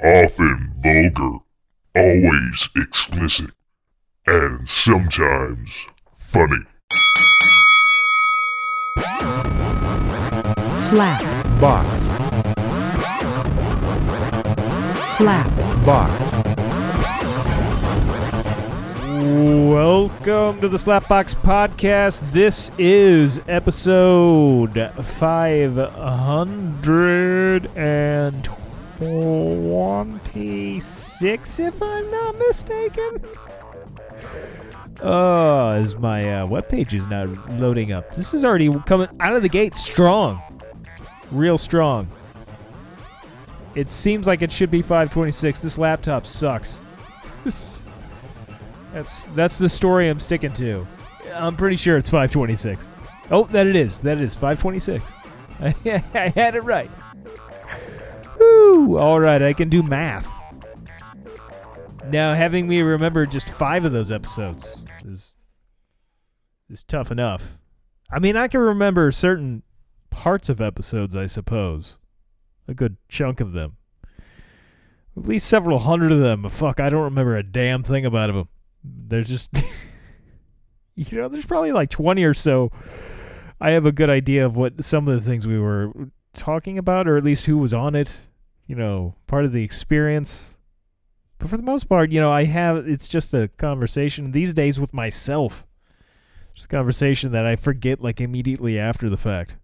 often vulgar, always explicit, and sometimes funny. slap box, slap box, Welcome to the Slapbox Podcast. This is episode 526, if I'm not mistaken. Oh, as my uh, webpage is now loading up. This is already coming out of the gate strong. Real strong. It seems like it should be 526. This laptop sucks. That's that's the story I'm sticking to. I'm pretty sure it's 526. Oh, that it is. That it is 526. I had it right. Woo! All right, I can do math. Now, having me remember just five of those episodes is is tough enough. I mean, I can remember certain parts of episodes, I suppose. A good chunk of them. At least several hundred of them. Fuck, I don't remember a damn thing about them. There's just, you know, there's probably like 20 or so. I have a good idea of what some of the things we were talking about, or at least who was on it. You know, part of the experience. But for the most part, you know, I have, it's just a conversation these days with myself. Just a conversation that I forget like immediately after the fact.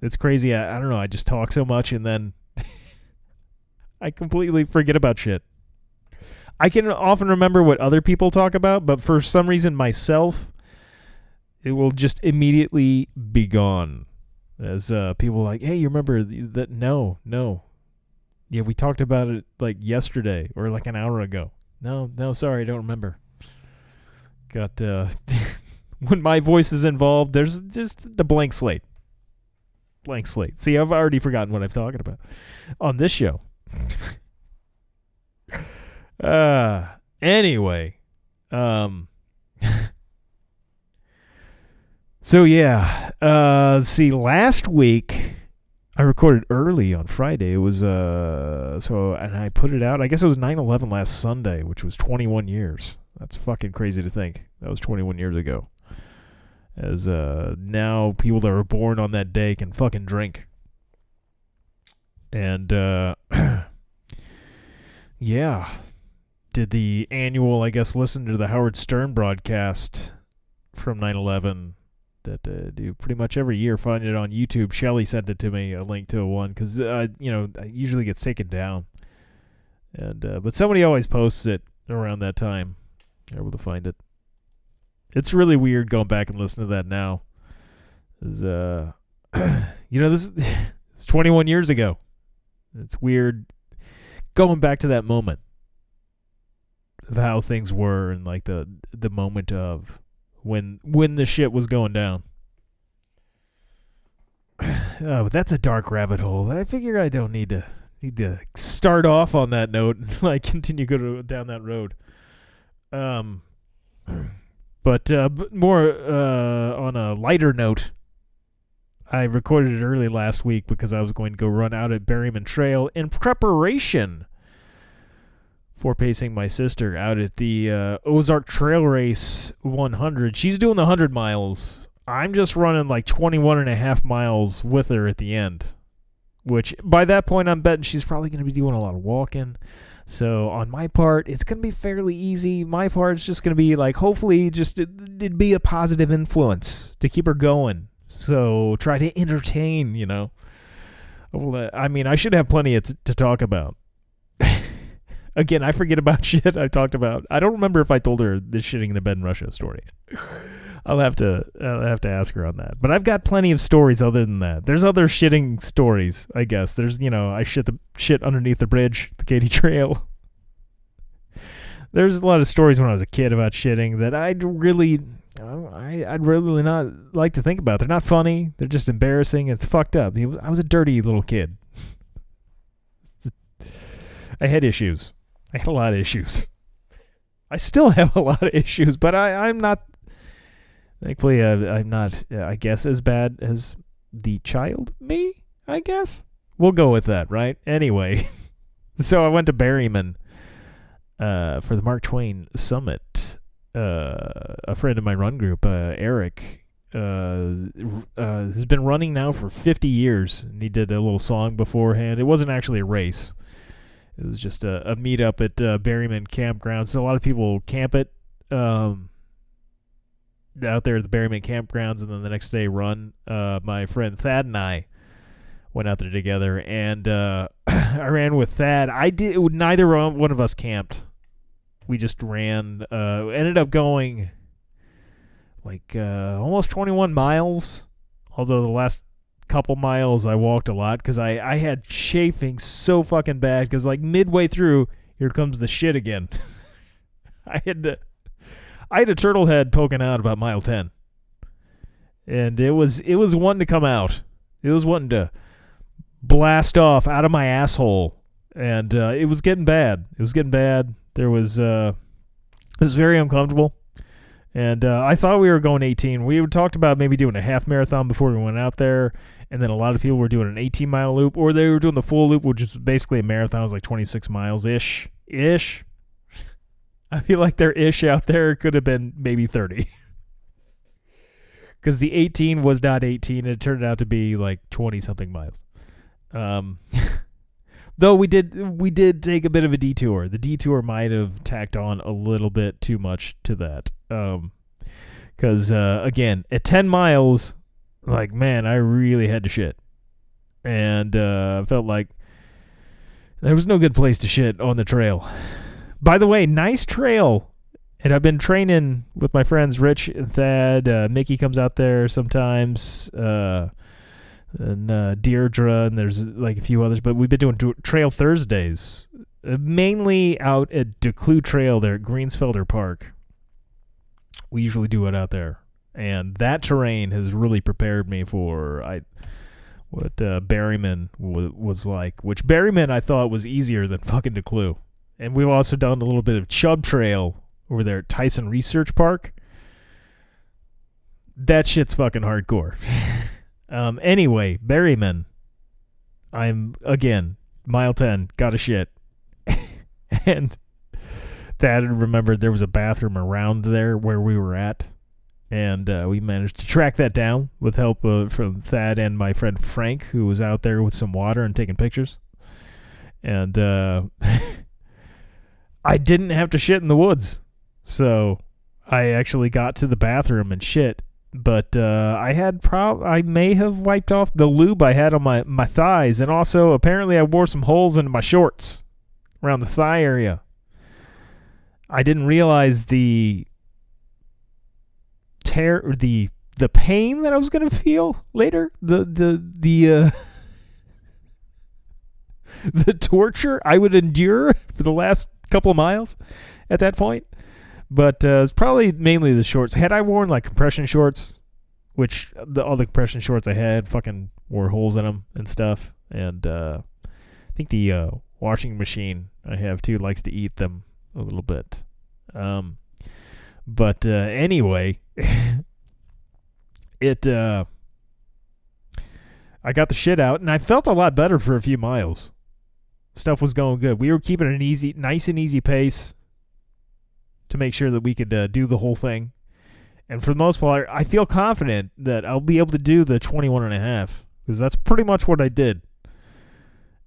It's crazy. I, I don't know. I just talk so much and then I completely forget about shit. I can often remember what other people talk about, but for some reason myself, it will just immediately be gone. As uh, people like, hey, you remember that? No, no. Yeah, we talked about it like yesterday or like an hour ago. No, no, sorry, I don't remember. Got uh, when my voice is involved, there's just the blank slate. Blank slate. See, I've already forgotten what I'm talking about on this show. Uh anyway. Um So yeah, uh see last week I recorded early on Friday. It was uh so and I put it out. I guess it was 9/11 last Sunday, which was 21 years. That's fucking crazy to think. That was 21 years ago. As uh now people that were born on that day can fucking drink. And uh yeah, did the annual, I guess, listen to the Howard Stern broadcast from 9 11 that uh, do pretty much every year. Find it on YouTube. Shelly sent it to me, a link to one, because, uh, you know, it usually gets taken down. and uh, But somebody always posts it around that time. You're able to find it. It's really weird going back and listening to that now. Is uh, you know, this is 21 years ago. It's weird going back to that moment of how things were and like the the moment of when when the shit was going down. oh, but that's a dark rabbit hole. I figure I don't need to need to start off on that note and like continue go to, down that road. Um, but uh, more uh, on a lighter note. I recorded it early last week because I was going to go run out at Berryman Trail in preparation for pacing my sister out at the uh, Ozark Trail Race 100. She's doing the 100 miles. I'm just running like 21 and a half miles with her at the end, which by that point I'm betting she's probably going to be doing a lot of walking. So on my part, it's going to be fairly easy. My part's just going to be like hopefully just it, it'd be a positive influence to keep her going. So try to entertain, you know. Uh, I mean, I should have plenty to talk about. Again, I forget about shit I talked about. I don't remember if I told her the shitting in the bed in Russia story. I'll have to I'll have to ask her on that. But I've got plenty of stories other than that. There's other shitting stories, I guess. There's you know I shit the shit underneath the bridge, the Katy Trail. There's a lot of stories when I was a kid about shitting that I'd really I, I'd really not like to think about. They're not funny. They're just embarrassing. It's fucked up. I was a dirty little kid. I had issues. I had a lot of issues. I still have a lot of issues, but I, I'm not. Thankfully, uh, I'm not. Uh, I guess as bad as the child me. I guess we'll go with that, right? Anyway, so I went to Berryman uh, for the Mark Twain Summit. Uh, a friend of my run group, uh, Eric, uh, uh, has been running now for 50 years, and he did a little song beforehand. It wasn't actually a race; it was just a, a meetup at uh, Berryman Campground. So a lot of people camp it um, out there at the Berryman Campgrounds, and then the next day run. Uh, my friend Thad and I went out there together, and uh, I ran with Thad. I did. Neither one of us camped. We just ran. Uh, ended up going like uh, almost 21 miles. Although the last couple miles I walked a lot because I I had chafing so fucking bad because like midway through, here comes the shit again. I had to. I had a turtle head poking out about mile 10. And it was it was one to come out. It was wanting to blast off out of my asshole, and uh, it was getting bad. It was getting bad. There was uh, it was very uncomfortable, and uh, I thought we were going 18. We talked about maybe doing a half marathon before we went out there, and then a lot of people were doing an 18 mile loop, or they were doing the full loop, which is basically a marathon. It was like 26 miles ish, ish. I feel like their ish out there could have been maybe 30. Because the 18 was not 18. It turned out to be like 20 something miles. Um, though we did we did take a bit of a detour. The detour might have tacked on a little bit too much to that. Um, because uh, again, at ten miles, like man, I really had to shit, and uh, felt like there was no good place to shit on the trail. By the way, nice trail. And I've been training with my friends Rich and Thad. Uh, Mickey comes out there sometimes. Uh, and uh, Deirdre, and there's like a few others. But we've been doing do- Trail Thursdays, uh, mainly out at Declue Trail there at Greensfelder Park. We usually do it out there, and that terrain has really prepared me for I what uh, Berryman w- was like. Which Berryman I thought was easier than fucking Declue, and we've also done a little bit of Chubb Trail over there at Tyson Research Park. That shit's fucking hardcore. Um, anyway, Berryman. I'm again mile ten. Got a shit, and Thad remembered there was a bathroom around there where we were at, and uh, we managed to track that down with help uh, from Thad and my friend Frank, who was out there with some water and taking pictures. And uh, I didn't have to shit in the woods, so I actually got to the bathroom and shit but uh, I had prob I may have wiped off the lube I had on my my thighs, and also apparently I wore some holes into my shorts around the thigh area. I didn't realize the tear the the pain that I was gonna feel later. The the the uh, the torture I would endure for the last couple of miles at that point. But uh, it's probably mainly the shorts. Had I worn like compression shorts, which the, all the compression shorts I had fucking wore holes in them and stuff, and uh, I think the uh, washing machine I have too likes to eat them a little bit. Um, but uh, anyway, it uh, I got the shit out, and I felt a lot better for a few miles. Stuff was going good. We were keeping an easy, nice and easy pace to make sure that we could uh, do the whole thing. And for the most part, I feel confident that I'll be able to do the 21 and a half because that's pretty much what I did.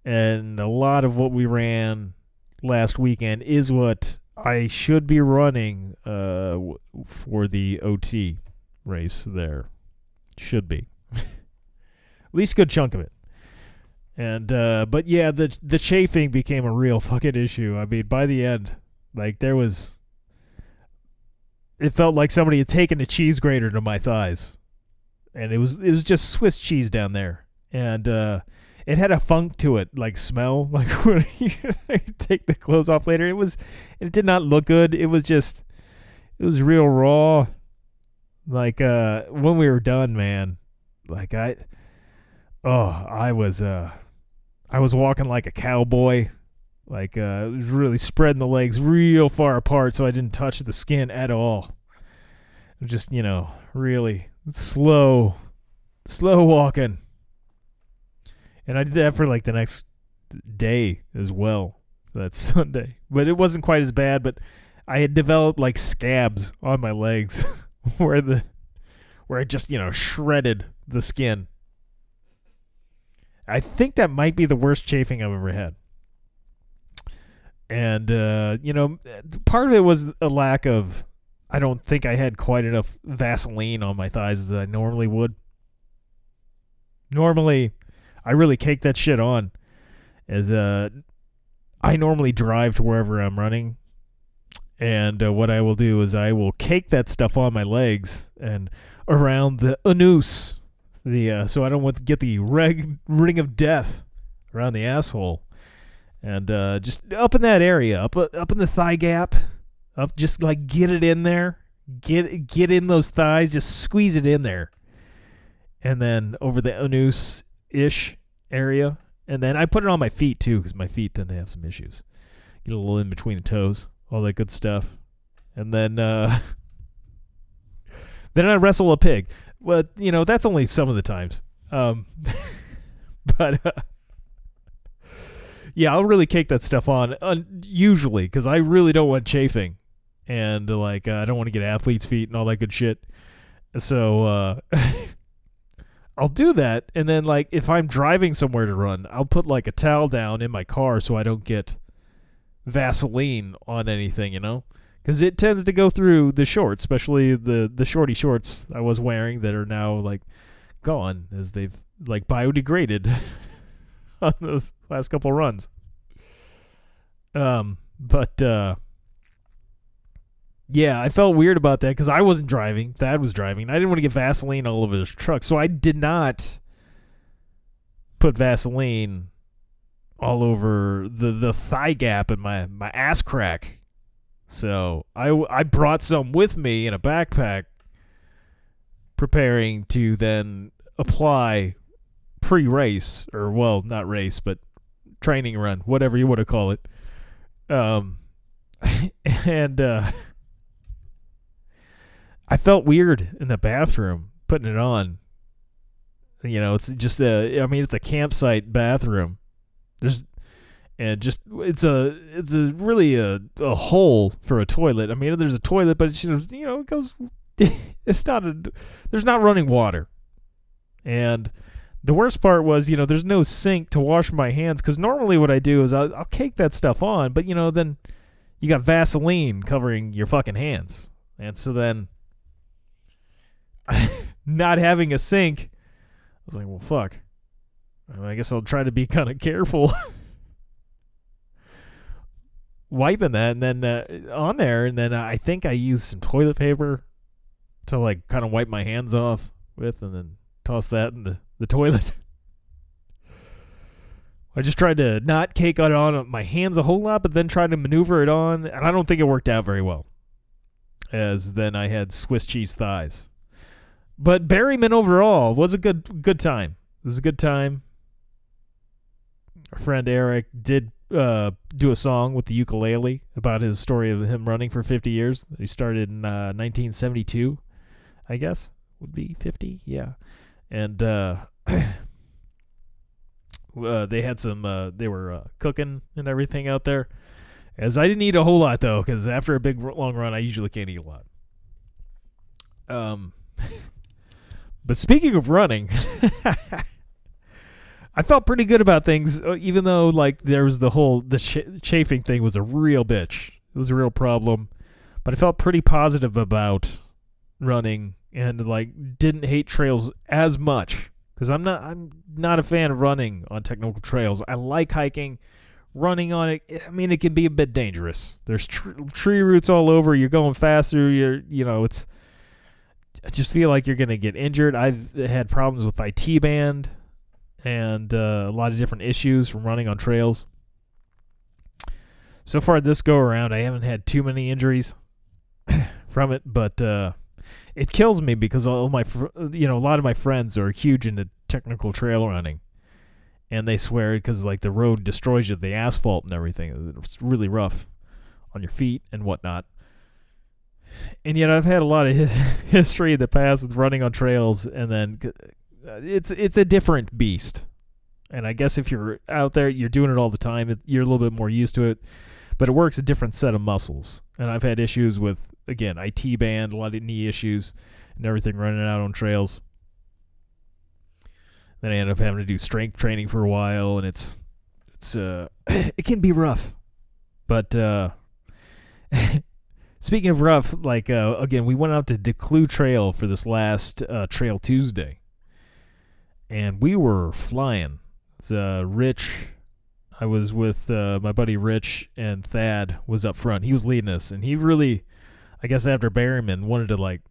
And a lot of what we ran last weekend is what I should be running uh, for the OT race there. Should be. At least a good chunk of it. And uh, but yeah, the the chafing became a real fucking issue. I mean, by the end, like there was it felt like somebody had taken a cheese grater to my thighs, and it was it was just Swiss cheese down there, and uh, it had a funk to it, like smell, like when you take the clothes off later. It was it did not look good. It was just it was real raw. Like uh, when we were done, man, like I, oh, I was uh, I was walking like a cowboy. Like uh, it was really spreading the legs real far apart, so I didn't touch the skin at all. Just you know, really slow, slow walking. And I did that for like the next day as well. that Sunday, but it wasn't quite as bad. But I had developed like scabs on my legs, where the where I just you know shredded the skin. I think that might be the worst chafing I've ever had. And uh, you know, part of it was a lack of. I don't think I had quite enough Vaseline on my thighs as I normally would. Normally, I really cake that shit on. As uh, I normally drive to wherever I'm running, and uh, what I will do is I will cake that stuff on my legs and around the anus, the uh, so I don't want to get the reg- ring of death around the asshole, and uh, just up in that area, up up in the thigh gap, up just like get it in there, get get in those thighs, just squeeze it in there, and then over the anus ish area, and then I put it on my feet too because my feet tend to have some issues. Get a little in between the toes, all that good stuff, and then uh, then I wrestle a pig. Well, you know that's only some of the times. Um, but uh, yeah, I'll really cake that stuff on uh, usually because I really don't want chafing, and like uh, I don't want to get athlete's feet and all that good shit. So uh, I'll do that, and then like if I'm driving somewhere to run, I'll put like a towel down in my car so I don't get Vaseline on anything, you know, because it tends to go through the shorts, especially the the shorty shorts I was wearing that are now like gone as they've like biodegraded on those last couple runs. Um, but uh, yeah, I felt weird about that because I wasn't driving. Thad was driving. I didn't want to get Vaseline all over his truck, so I did not put Vaseline all over the the thigh gap and my my ass crack. So I I brought some with me in a backpack, preparing to then apply pre-race or well, not race, but training run, whatever you want to call it. Um, and uh, I felt weird in the bathroom putting it on. You know, it's just a. I mean, it's a campsite bathroom. There's and just it's a it's a really a, a hole for a toilet. I mean, there's a toilet, but it's, you know, you know it goes. it's not a. There's not running water, and the worst part was you know there's no sink to wash my hands because normally what I do is I'll, I'll cake that stuff on, but you know then you got Vaseline covering your fucking hands, and so then not having a sink, I was like, well, fuck. I guess I'll try to be kind of careful wiping that and then uh, on there and then uh, I think I used some toilet paper to like kind of wipe my hands off with and then toss that in the, the toilet. I just tried to not cake it on my hands a whole lot, but then tried to maneuver it on, and I don't think it worked out very well. As then I had Swiss cheese thighs. But Berryman overall was a good good time. It was a good time. Our friend Eric did uh, do a song with the ukulele about his story of him running for 50 years. He started in uh, 1972, I guess would be 50. Yeah, and uh, uh, they had some. Uh, they were uh, cooking and everything out there. As I didn't eat a whole lot though, because after a big long run, I usually can't eat a lot. Um, but speaking of running. I felt pretty good about things, uh, even though like there was the whole the ch- chafing thing was a real bitch. It was a real problem, but I felt pretty positive about running and like didn't hate trails as much because I'm not I'm not a fan of running on technical trails. I like hiking, running on it. I mean, it can be a bit dangerous. There's tr- tree roots all over. You're going faster. You're you know it's. I just feel like you're gonna get injured. I've had problems with IT band and uh, a lot of different issues from running on trails. So far this go around, I haven't had too many injuries from it, but uh, it kills me because all my fr- you know a lot of my friends are huge into technical trail running, and they swear because like the road destroys you, the asphalt and everything. It's really rough on your feet and whatnot. And yet I've had a lot of history in the past with running on trails, and then uh, it's it's a different beast. And I guess if you're out there, you're doing it all the time, you're a little bit more used to it. But it works a different set of muscles. And I've had issues with, again, IT band, a lot of knee issues, and everything running out on trails. Then I end up having to do strength training for a while, and it's it's uh it can be rough. But uh speaking of rough, like uh again, we went out to Declue Trail for this last uh, Trail Tuesday, and we were flying. It's uh, Rich. I was with uh, my buddy Rich and Thad was up front. He was leading us, and he really, I guess after Berryman, wanted to like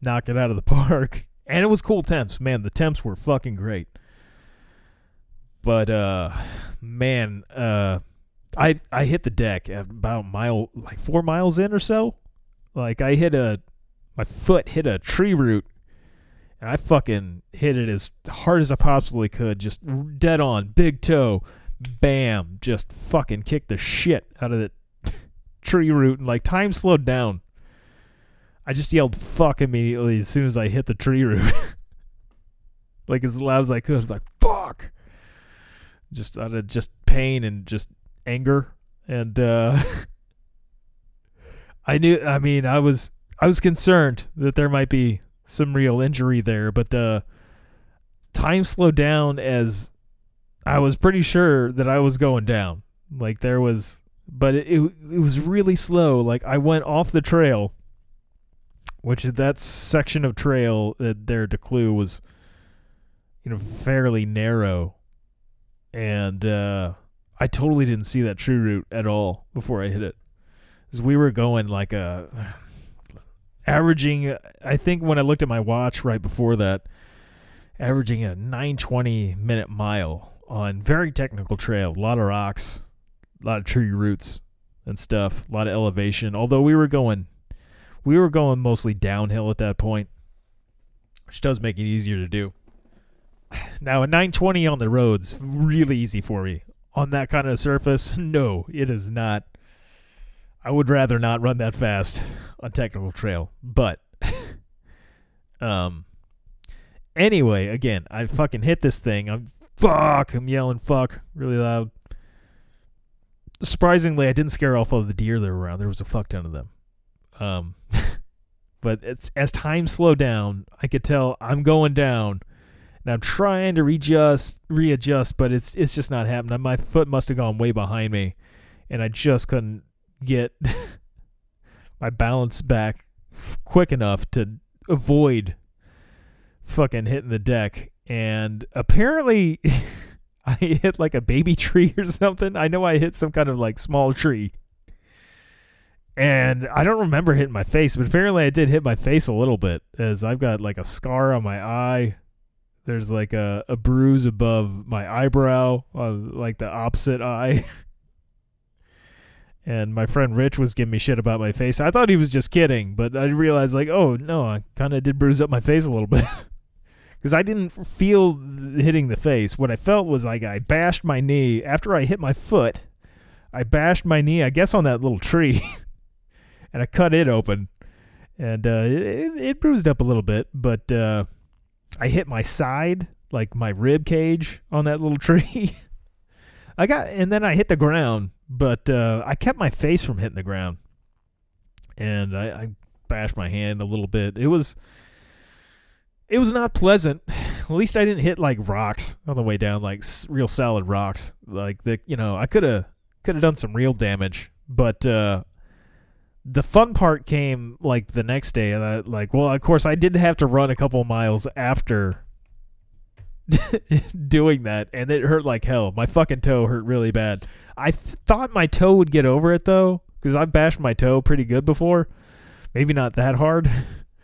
knock it out of the park. And it was cool temps. Man, the temps were fucking great. But uh man, uh I I hit the deck about mile like 4 miles in or so. Like I hit a my foot hit a tree root and I fucking hit it as hard as I possibly could, just dead on, big toe, bam, just fucking kicked the shit out of the tree root and like time slowed down. I just yelled fuck immediately as soon as I hit the tree root. like as loud as I could. Like fuck. Just out of just pain and just anger. And uh I knew I mean, I was I was concerned that there might be some real injury there, but uh time slowed down as I was pretty sure that I was going down. Like there was but it, it, it was really slow. Like I went off the trail which is that section of trail that there Declue was you know fairly narrow and uh I totally didn't see that tree root at all before I hit it. 'Cause we were going like a averaging I think when I looked at my watch right before that averaging a 920 minute mile on very technical trail, a lot of rocks, a lot of tree roots and stuff, a lot of elevation. Although we were going we were going mostly downhill at that point, which does make it easier to do. Now, a 920 on the roads really easy for me. On that kind of surface, no, it is not. I would rather not run that fast on technical trail, but um anyway, again, I fucking hit this thing. I'm fuck, I'm yelling fuck really loud. Surprisingly, I didn't scare off all the deer that were around. There was a fuck ton of them. Um, but it's as time slowed down, I could tell I'm going down, and I'm trying to readjust, readjust, but it's it's just not happening. My foot must have gone way behind me, and I just couldn't get my balance back quick enough to avoid fucking hitting the deck. And apparently, I hit like a baby tree or something. I know I hit some kind of like small tree and I don't remember hitting my face, but apparently I did hit my face a little bit, as I've got like a scar on my eye. There's like a, a bruise above my eyebrow, on like the opposite eye. and my friend Rich was giving me shit about my face. I thought he was just kidding, but I realized like, oh no, I kind of did bruise up my face a little bit. Because I didn't feel hitting the face. What I felt was like I bashed my knee after I hit my foot. I bashed my knee, I guess, on that little tree. and I cut it open, and uh, it, it bruised up a little bit. But uh, I hit my side, like my rib cage, on that little tree. I got, and then I hit the ground, but uh, I kept my face from hitting the ground, and I, I bashed my hand a little bit. It was, it was not pleasant. At least I didn't hit like rocks on the way down, like real solid rocks. Like the, you know, I could have could have done some real damage, but uh, the fun part came like the next day and I, like well of course i did have to run a couple miles after doing that and it hurt like hell. My fucking toe hurt really bad. I th- thought my toe would get over it though because i've bashed my toe pretty good before. Maybe not that hard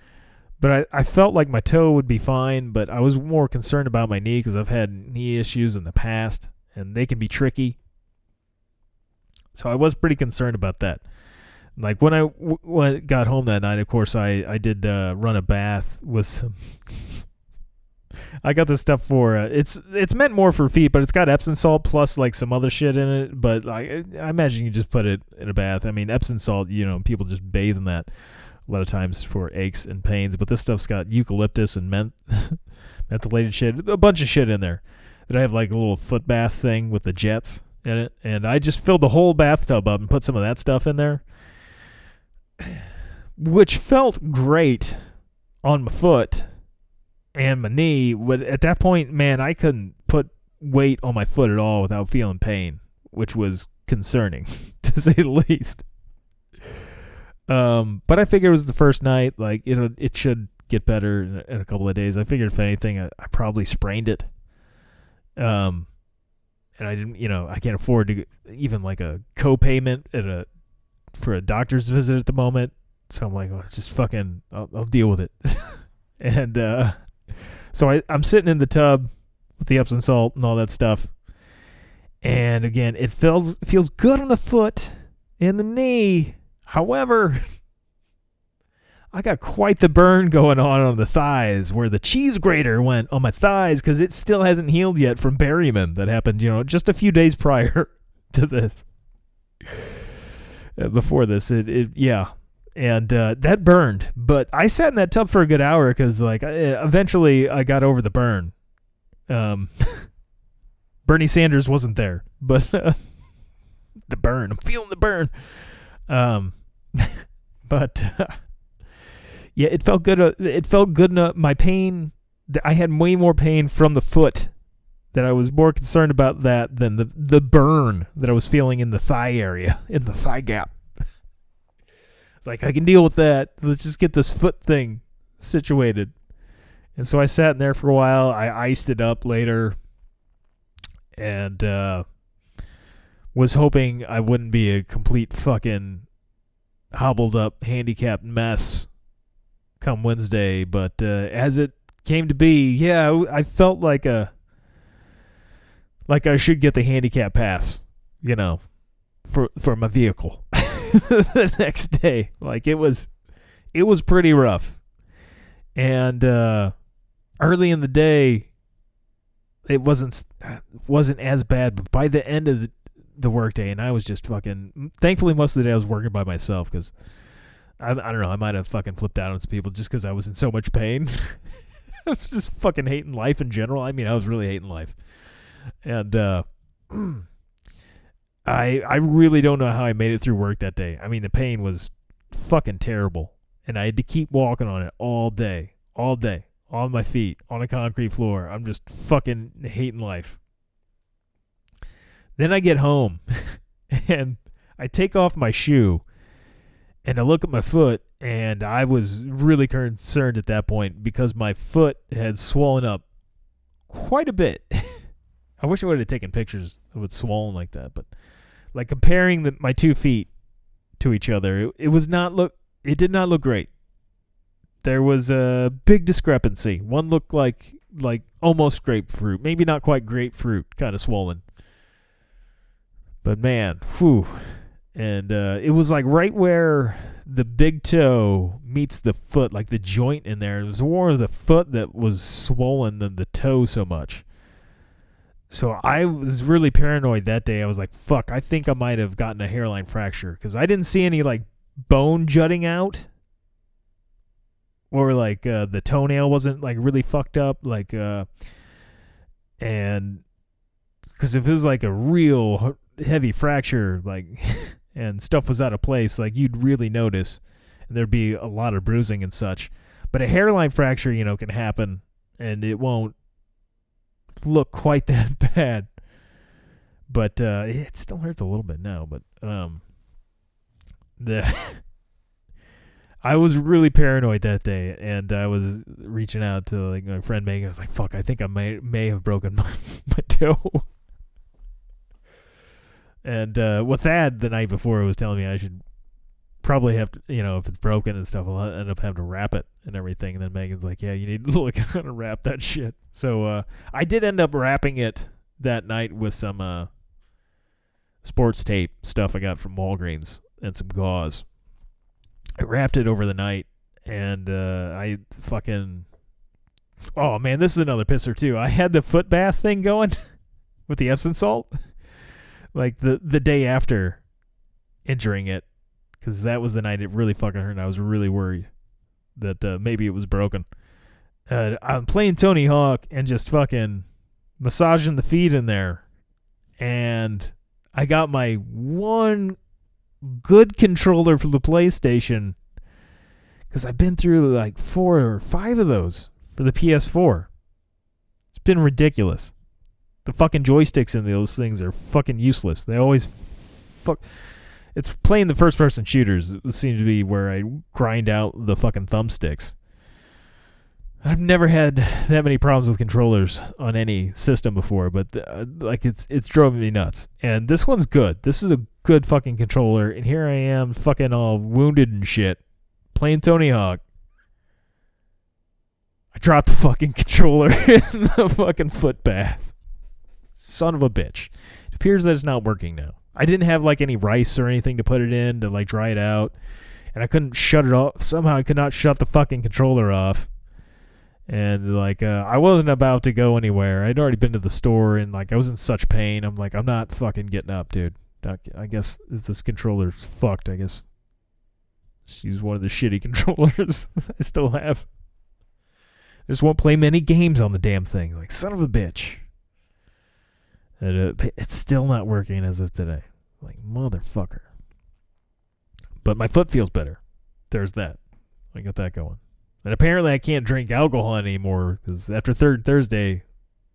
but I, I felt like my toe would be fine but i was more concerned about my knee because i've had knee issues in the past and they can be tricky. So i was pretty concerned about that like when I got home that night, of course I I did uh, run a bath with some. I got this stuff for uh, it's it's meant more for feet, but it's got Epsom salt plus like some other shit in it. But I I imagine you just put it in a bath. I mean Epsom salt, you know, people just bathe in that a lot of times for aches and pains. But this stuff's got eucalyptus and ment- mentholated shit, a bunch of shit in there. that I have like a little foot bath thing with the jets in it, and I just filled the whole bathtub up and put some of that stuff in there, which felt great on my foot and my knee. But at that point, man, I couldn't put weight on my foot at all without feeling pain, which was concerning to say the least. Um, but I figured it was the first night. Like it, it should get better in a, in a couple of days. I figured if anything, I, I probably sprained it. Um, and I didn't, you know, I can't afford to even like a co-payment at a for a doctor's visit at the moment. So I'm like, oh, just fucking, I'll, I'll deal with it. and uh, so I, I'm sitting in the tub with the Epsom salt and all that stuff. And again, it feels feels good on the foot and the knee. However, I got quite the burn going on on the thighs where the cheese grater went on my thighs because it still hasn't healed yet from Berryman that happened, you know, just a few days prior to this. Uh, before this, it, it yeah, and uh, that burned. But I sat in that tub for a good hour because, like, I, eventually I got over the burn. Um, Bernie Sanders wasn't there, but uh, the burn. I'm feeling the burn. Um, but uh, yeah, it felt good. Uh, it felt good. My pain. I had way more pain from the foot. That I was more concerned about that than the the burn that I was feeling in the thigh area, in the thigh gap. It's like I can deal with that. Let's just get this foot thing situated. And so I sat in there for a while. I iced it up later, and uh, was hoping I wouldn't be a complete fucking hobbled up, handicapped mess come Wednesday. But uh, as it came to be, yeah, I felt like a like I should get the handicap pass, you know, for for my vehicle the next day. Like it was, it was pretty rough, and uh, early in the day, it wasn't wasn't as bad. But by the end of the the workday, and I was just fucking. Thankfully, most of the day I was working by myself because I, I don't know. I might have fucking flipped out on some people just because I was in so much pain. I was just fucking hating life in general. I mean, I was really hating life, and uh, I I really don't know how I made it through work that day. I mean, the pain was fucking terrible, and I had to keep walking on it all day, all day, on my feet, on a concrete floor. I'm just fucking hating life. Then I get home and I take off my shoe and I look at my foot and I was really concerned at that point because my foot had swollen up quite a bit. I wish I would have taken pictures of it swollen like that, but like comparing the, my two feet to each other, it, it was not look it did not look great. There was a big discrepancy. One looked like like almost grapefruit, maybe not quite grapefruit, kind of swollen. But man, whew. And uh, it was like right where the big toe meets the foot, like the joint in there. It was more of the foot that was swollen than the toe so much. So I was really paranoid that day. I was like, fuck, I think I might have gotten a hairline fracture because I didn't see any like bone jutting out or like uh, the toenail wasn't like really fucked up like uh and because if it was like a real heavy fracture like and stuff was out of place like you'd really notice and there'd be a lot of bruising and such but a hairline fracture you know can happen and it won't look quite that bad but uh it still hurts a little bit now but um the I was really paranoid that day, and I was reaching out to like my friend Megan. I was like, "Fuck, I think I may may have broken my, my toe." And uh, with that, the night before, it was telling me I should probably have to, you know, if it's broken and stuff, I'll end up having to wrap it and everything. And then Megan's like, "Yeah, you need to look how to wrap that shit." So uh, I did end up wrapping it that night with some uh, sports tape stuff I got from Walgreens and some gauze. I wrapped it over the night, and uh, I fucking. Oh man, this is another pisser too. I had the foot bath thing going with the Epsom salt, like the the day after injuring it, because that was the night it really fucking hurt. and I was really worried that uh, maybe it was broken. Uh, I'm playing Tony Hawk and just fucking massaging the feet in there, and I got my one good controller for the PlayStation because I've been through like four or five of those for the PS4. It's been ridiculous. The fucking joysticks in those things are fucking useless. They always fuck. It's playing the first person shooters seems to be where I grind out the fucking thumbsticks. I've never had that many problems with controllers on any system before, but uh, like it's it's drove me nuts. And this one's good. This is a good fucking controller. And here I am, fucking all wounded and shit, playing Tony Hawk. I dropped the fucking controller in the fucking foot bath. Son of a bitch. It appears that it's not working now. I didn't have like any rice or anything to put it in to like dry it out, and I couldn't shut it off. Somehow I could not shut the fucking controller off and like uh, I wasn't about to go anywhere. I'd already been to the store and like I was in such pain. I'm like I'm not fucking getting up, dude. I guess this controller's fucked. I guess she's one of the shitty controllers I still have. I just won't play many games on the damn thing. Like son of a bitch. It's still not working as of today. Like motherfucker. But my foot feels better. There's that. I got that going. And apparently, I can't drink alcohol anymore because after third Thursday,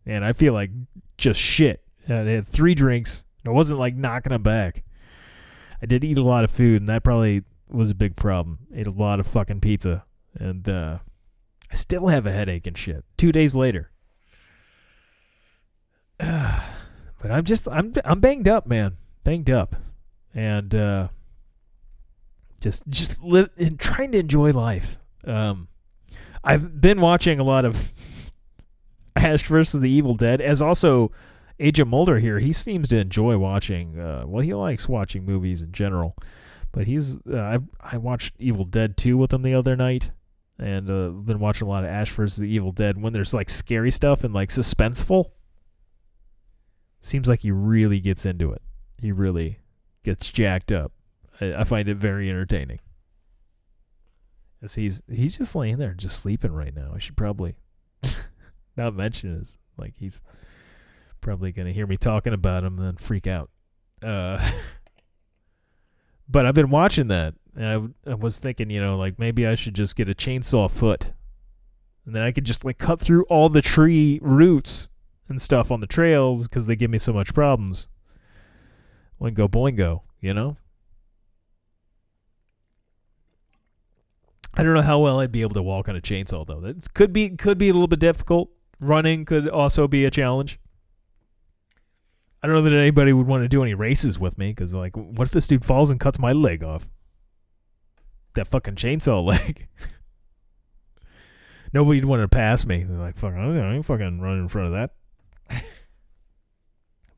and I feel like just shit. I had three drinks. I wasn't like knocking them back. I did eat a lot of food, and that probably was a big problem. Ate a lot of fucking pizza, and uh, I still have a headache and shit. Two days later, but I'm just I'm I'm banged up, man, banged up, and uh, just just live and trying to enjoy life. Um, I've been watching a lot of Ash versus the Evil Dead, as also Agent Mulder here. He seems to enjoy watching. Uh, well, he likes watching movies in general, but he's. Uh, I I watched Evil Dead 2 with him the other night, and uh, been watching a lot of Ash versus the Evil Dead. When there's like scary stuff and like suspenseful, seems like he really gets into it. He really gets jacked up. I, I find it very entertaining. As he's he's just laying there, just sleeping right now. I should probably not mention his like he's probably gonna hear me talking about him and then freak out. Uh, but I've been watching that, and I, I was thinking, you know, like maybe I should just get a chainsaw foot, and then I could just like cut through all the tree roots and stuff on the trails because they give me so much problems. Boingo boingo, you know. I don't know how well I'd be able to walk on a chainsaw though. That could be could be a little bit difficult. Running could also be a challenge. I don't know that anybody would want to do any races with me because, like, what if this dude falls and cuts my leg off? That fucking chainsaw leg. Nobody'd want to pass me. They're like, fuck, I ain't fucking running in front of that.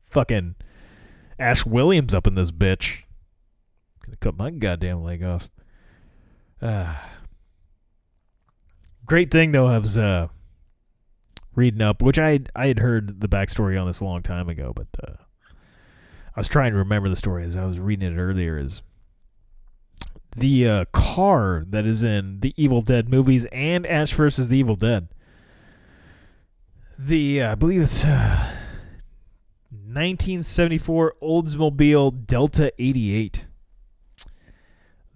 Fucking Ash Williams up in this bitch. Gonna cut my goddamn leg off. Ah. Great thing though, I was uh, reading up, which I I had heard the backstory on this a long time ago, but uh, I was trying to remember the story as I was reading it earlier. Is the uh, car that is in the Evil Dead movies and Ash versus the Evil Dead? The uh, I believe it's 1974 uh, Oldsmobile Delta 88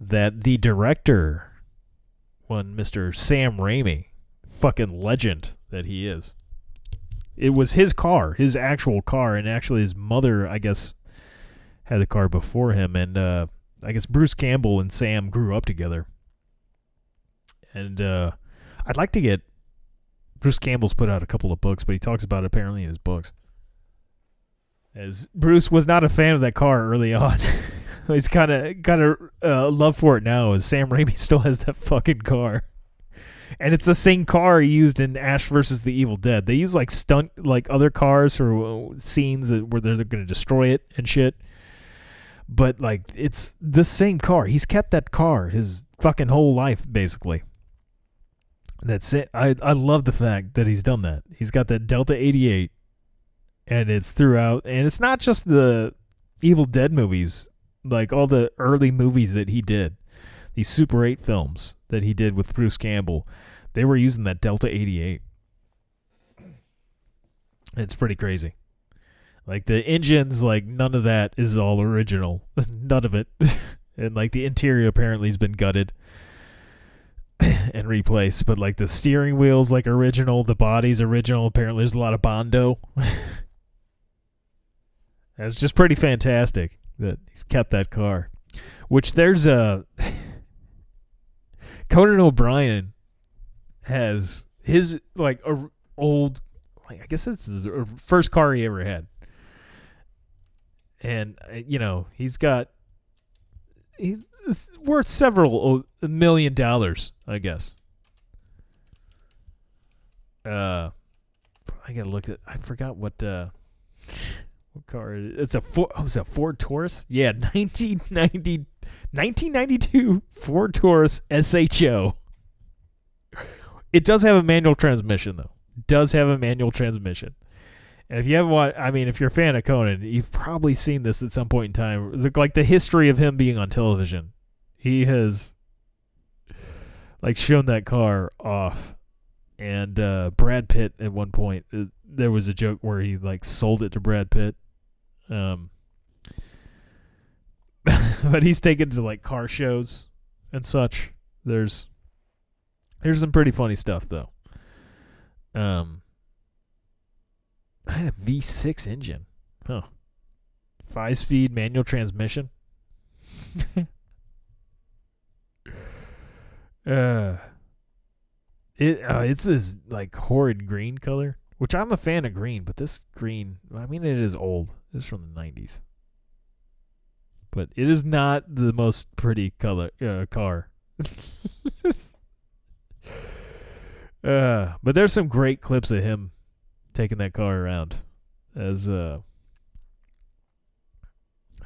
that the director one Mr. Sam Raimi, fucking legend that he is. It was his car, his actual car, and actually his mother, I guess, had the car before him, and uh, I guess Bruce Campbell and Sam grew up together. And uh, I'd like to get Bruce Campbell's put out a couple of books, but he talks about it apparently in his books. As Bruce was not a fan of that car early on. He's kind of got a uh, love for it now. As Sam Raimi still has that fucking car, and it's the same car he used in Ash versus the Evil Dead. They use like stunt like other cars for uh, scenes where they're going to destroy it and shit. But like it's the same car. He's kept that car his fucking whole life basically. That's it. I I love the fact that he's done that. He's got that Delta 88 and it's throughout and it's not just the Evil Dead movies like all the early movies that he did, these Super 8 films that he did with Bruce Campbell, they were using that Delta 88. It's pretty crazy. Like the engines, like none of that is all original. none of it. and like the interior apparently has been gutted and replace, but like the steering wheels like original, the body's original. Apparently there's a lot of bondo. That's just pretty fantastic that he's kept that car. Which there's a Conan O'Brien has his like a old like I guess it's his uh, first car he ever had. And uh, you know, he's got he's worth several uh, million dollars, I guess. Uh I got to look at I forgot what uh what car it is. It's a Ford, oh, it's a Ford Taurus? Yeah, 1990 1992 Ford Taurus SHO. It does have a manual transmission though. Does have a manual transmission. And if you haven't watched, I mean, if you're a fan of Conan, you've probably seen this at some point in time. Like the history of him being on television, he has like shown that car off. And uh, Brad Pitt at one point, uh, there was a joke where he like sold it to Brad Pitt. Um, but he's taken to like car shows and such. There's there's some pretty funny stuff though. Um, I had a V6 engine, huh? Five speed manual transmission. uh, it uh, it's this like horrid green color, which I'm a fan of green, but this green, I mean, it is old. It's from the 90s, but it is not the most pretty color uh, car. uh, but there's some great clips of him taking that car around as uh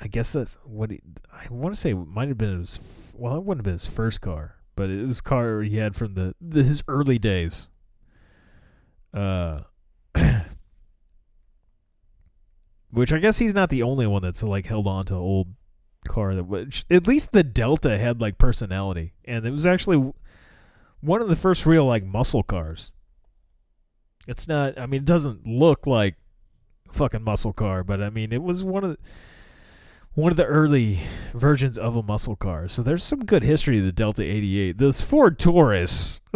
I guess that's what he, I want to say might have been his well it wouldn't have been his first car but it was a car he had from the, the his early days. Uh which I guess he's not the only one that's like held on to old car that which at least the Delta had like personality and it was actually one of the first real like muscle cars it's not. I mean, it doesn't look like fucking muscle car, but I mean, it was one of the, one of the early versions of a muscle car. So there's some good history of the Delta 88. This Ford Taurus.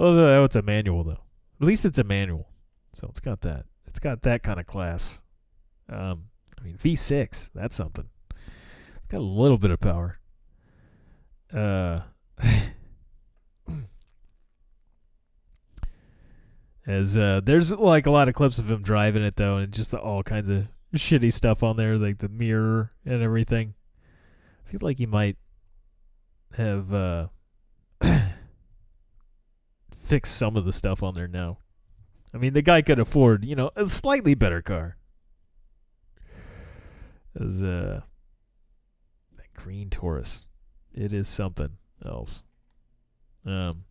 Although it's a manual though. At least it's a manual, so it's got that. It's got that kind of class. Um, I mean V6. That's something. Got a little bit of power. Uh. As uh, there's like a lot of clips of him driving it though, and just all kinds of shitty stuff on there, like the mirror and everything. I feel like he might have uh, fixed some of the stuff on there now. I mean, the guy could afford, you know, a slightly better car. As uh, that green Taurus, it is something else. Um,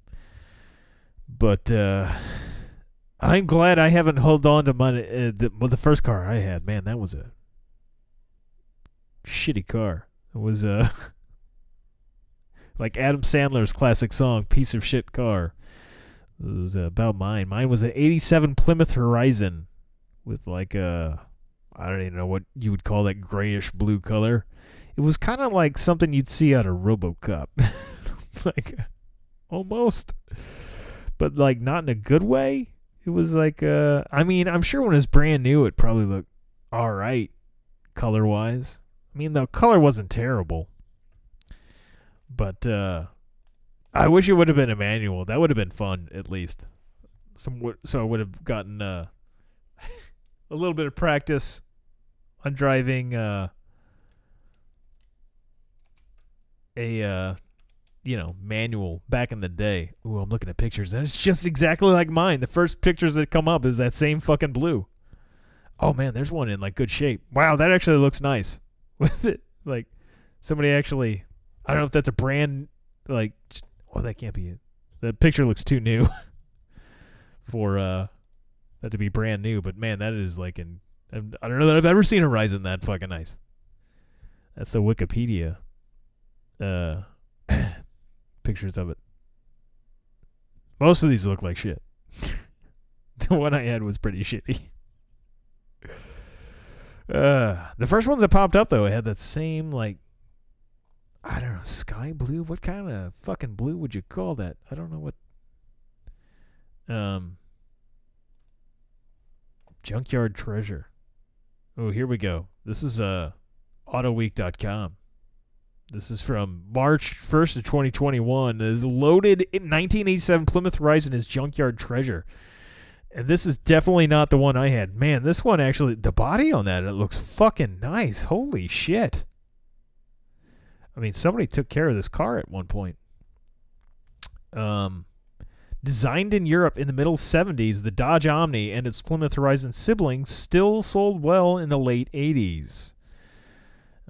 but uh. I'm glad I haven't held on to my uh, the, well, the first car I had. Man, that was a shitty car. It was uh like Adam Sandler's classic song "Piece of Shit Car." It was uh, about mine. Mine was an '87 Plymouth Horizon with like a I don't even know what you would call that grayish blue color. It was kind of like something you'd see out of RoboCop, like almost, but like not in a good way. It was like uh I mean, I'm sure when it was brand new it probably looked all right color wise. I mean, the color wasn't terrible. But uh I wish it would have been a manual. That would have been fun at least. Some so I would have gotten uh a little bit of practice on driving uh a uh you know, manual back in the day. Ooh, I'm looking at pictures, and it's just exactly like mine. The first pictures that come up is that same fucking blue. Oh man, there's one in like good shape. Wow, that actually looks nice. With it, like somebody actually, I don't know if that's a brand. Like, oh, that can't be it. The picture looks too new for uh that to be brand new. But man, that is like in. I'm- don't know that I've ever seen a Horizon that fucking nice. That's the Wikipedia. Uh. pictures of it. Most of these look like shit. the one I had was pretty shitty. Uh, the first ones that popped up though it had that same like I don't know, sky blue. What kind of fucking blue would you call that? I don't know what. Um, junkyard treasure. Oh, here we go. This is uh, AutoWeek.com. This is from March 1st of 2021. It is loaded in 1987 Plymouth Horizon is junkyard treasure. And this is definitely not the one I had. Man, this one actually, the body on that, it looks fucking nice. Holy shit. I mean, somebody took care of this car at one point. Um, designed in Europe in the middle 70s, the Dodge Omni and its Plymouth Horizon siblings still sold well in the late 80s.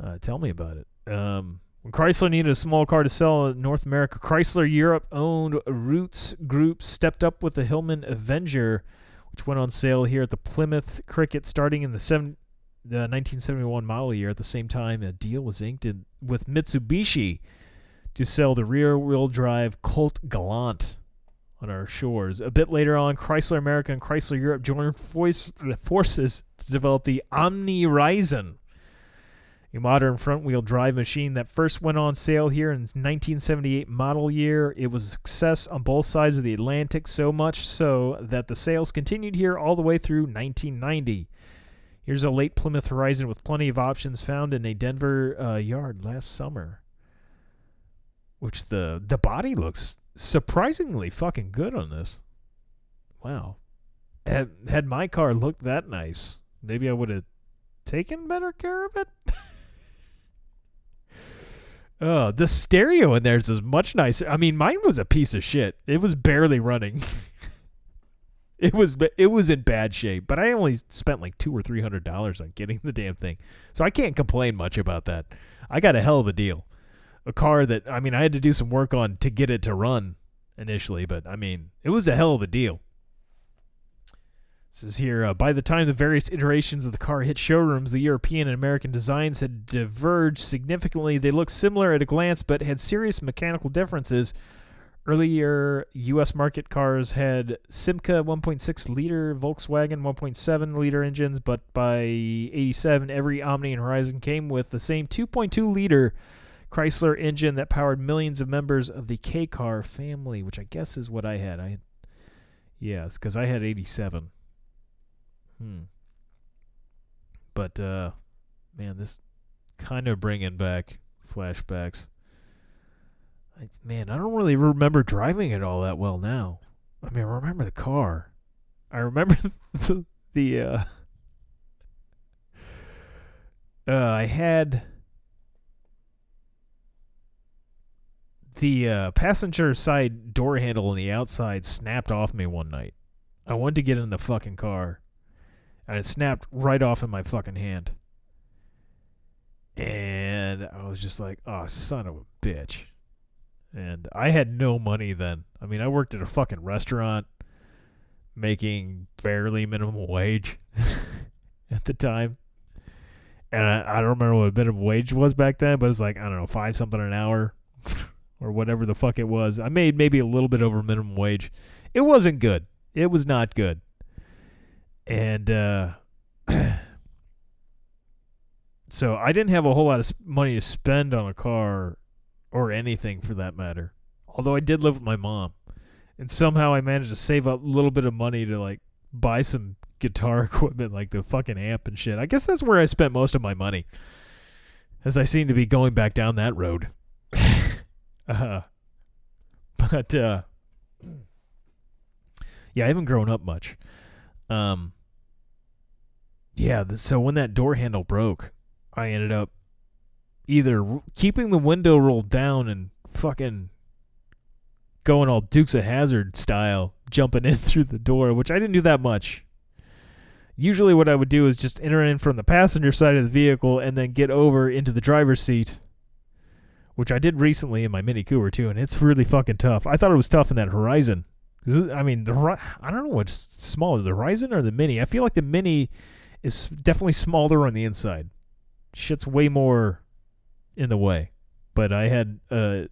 Uh, tell me about it. Um, when Chrysler needed a small car to sell in North America, Chrysler Europe owned Rootes Group stepped up with the Hillman Avenger, which went on sale here at the Plymouth Cricket starting in the, seven, the 1971 model year. At the same time, a deal was inked in, with Mitsubishi to sell the rear wheel drive Colt Galant on our shores. A bit later on, Chrysler America and Chrysler Europe joined forces to develop the Omni Horizon a modern front wheel drive machine that first went on sale here in 1978 model year. It was a success on both sides of the Atlantic, so much so that the sales continued here all the way through 1990. Here's a late Plymouth Horizon with plenty of options found in a Denver uh, yard last summer. Which the the body looks surprisingly fucking good on this. Wow. Had, had my car looked that nice, maybe I would have taken better care of it. Oh, the stereo in theirs is much nicer. I mean, mine was a piece of shit. It was barely running. it was it was in bad shape, but I only spent like two or three hundred dollars on getting the damn thing, so I can't complain much about that. I got a hell of a deal, a car that I mean I had to do some work on to get it to run initially, but I mean it was a hell of a deal. Is here. Uh, by the time the various iterations of the car hit showrooms, the European and American designs had diverged significantly. They looked similar at a glance, but had serious mechanical differences. Earlier U.S. market cars had Simca 1.6 liter, Volkswagen 1.7 liter engines, but by 87, every Omni and Horizon came with the same 2.2 liter Chrysler engine that powered millions of members of the K car family, which I guess is what I had. I yes, because I had 87. Hmm. But uh, man, this kind of bringing back flashbacks. I, man, I don't really remember driving it all that well now. I mean, I remember the car. I remember the the uh, uh I had the uh, passenger side door handle on the outside snapped off me one night. I wanted to get in the fucking car and it snapped right off in my fucking hand. And I was just like, oh, son of a bitch. And I had no money then. I mean, I worked at a fucking restaurant making barely minimum wage at the time. And I, I don't remember what minimum wage was back then, but it was like, I don't know, five something an hour or whatever the fuck it was. I made maybe a little bit over minimum wage. It wasn't good. It was not good and uh, so I didn't have a whole lot of money to spend on a car or anything for that matter. Although I did live with my mom, and somehow I managed to save up a little bit of money to like buy some guitar equipment, like the fucking amp and shit. I guess that's where I spent most of my money, as I seem to be going back down that road. uh, but uh, yeah, I haven't grown up much. Um, yeah, so when that door handle broke, I ended up either keeping the window rolled down and fucking going all Dukes of Hazzard style, jumping in through the door, which I didn't do that much. Usually, what I would do is just enter in from the passenger side of the vehicle and then get over into the driver's seat, which I did recently in my Mini Cooper too, and it's really fucking tough. I thought it was tough in that Horizon. I mean, the I don't know what's smaller, the Horizon or the Mini. I feel like the Mini is definitely smaller on the inside. Shit's way more in the way. But I had a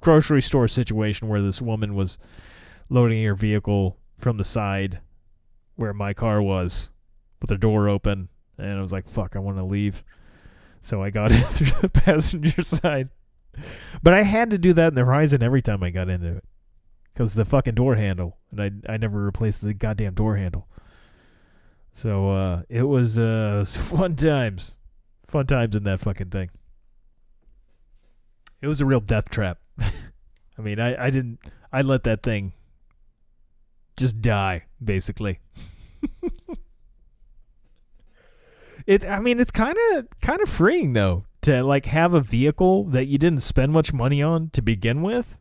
grocery store situation where this woman was loading her vehicle from the side where my car was with the door open and I was like, fuck, I want to leave. So I got in through the passenger side. But I had to do that in the Horizon every time I got into it. Because the fucking door handle. And I I never replaced the goddamn door handle. So uh it was uh fun times. Fun times in that fucking thing. It was a real death trap. I mean, I, I didn't I let that thing just die, basically. it I mean, it's kind of kind of freeing though to like have a vehicle that you didn't spend much money on to begin with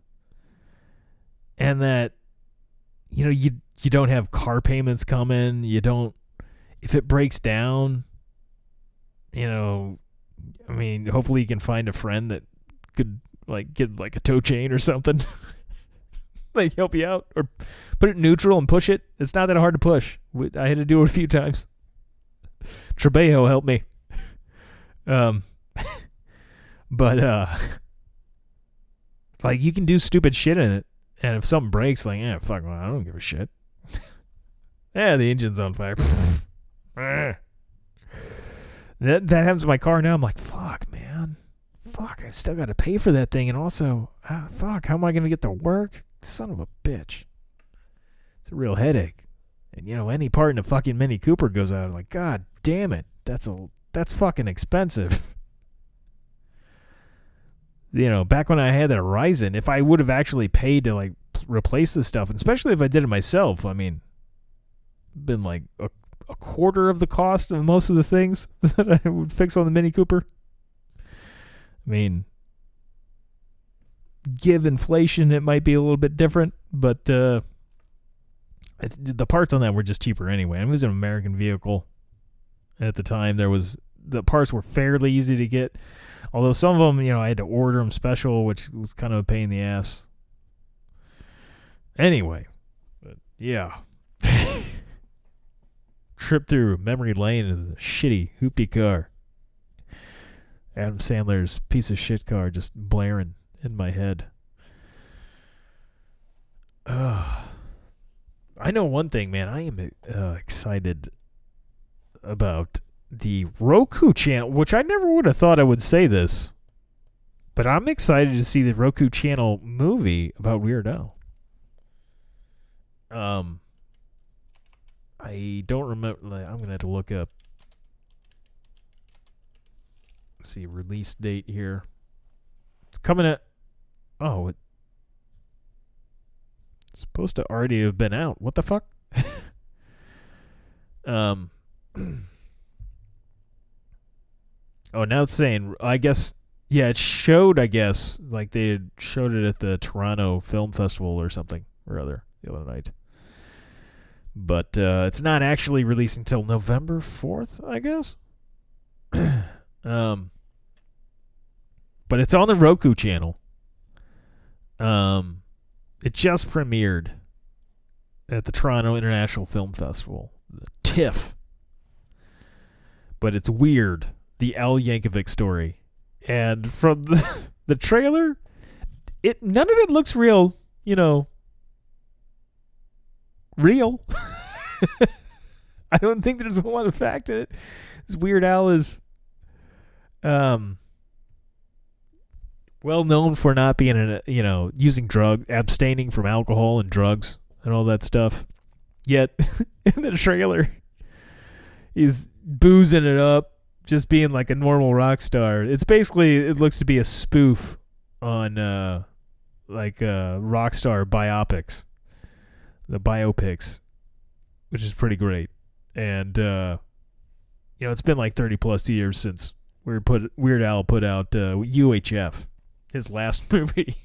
and that you know you you don't have car payments coming, you don't if it breaks down, you know, I mean, hopefully you can find a friend that could like get like a tow chain or something. like help you out or put it neutral and push it. It's not that hard to push. I had to do it a few times. Trebejo helped me. Um but uh like you can do stupid shit in it and if something breaks like yeah fuck well, I don't give a shit. yeah, the engine's on fire. That that happens with my car now. I'm like, fuck, man. Fuck, I still got to pay for that thing, and also, ah, fuck, how am I gonna get to work? Son of a bitch. It's a real headache. And you know, any part in a fucking Mini Cooper goes out, I'm like, god damn it, that's a that's fucking expensive. you know, back when I had that Horizon, if I would have actually paid to like replace this stuff, especially if I did it myself, I mean, been like a, a quarter of the cost of most of the things that I would fix on the Mini Cooper. I mean, give inflation, it might be a little bit different, but uh, the parts on that were just cheaper anyway. I mean, it was an American vehicle, and at the time there was the parts were fairly easy to get. Although some of them, you know, I had to order them special, which was kind of a pain in the ass. Anyway, but yeah. Trip through memory lane in the shitty hoopty car. Adam Sandler's piece of shit car just blaring in my head. Uh, I know one thing, man. I am uh, excited about the Roku channel, which I never would have thought I would say this, but I'm excited to see the Roku channel movie about Weird Al. Um, I don't remember. I'm gonna have to look up. Let's see release date here. It's coming at. Oh, it, it's supposed to already have been out. What the fuck? um. Oh, now it's saying. I guess. Yeah, it showed. I guess like they showed it at the Toronto Film Festival or something or other the other night. But uh, it's not actually releasing until November fourth, I guess. um, but it's on the Roku channel. Um, it just premiered at the Toronto International Film Festival, the TIFF. But it's weird the Al Yankovic story. And from the, the trailer, it none of it looks real, you know, real. I don't think there's a lot of fact in it. This Weird Al is um well known for not being a you know, using drug abstaining from alcohol and drugs and all that stuff. Yet in the trailer he's boozing it up just being like a normal rock star. It's basically it looks to be a spoof on uh like uh rock star biopics. The biopics. Which is pretty great. And uh you know, it's been like 30 plus years since Weird put Weird Al put out uh UHF, his last movie,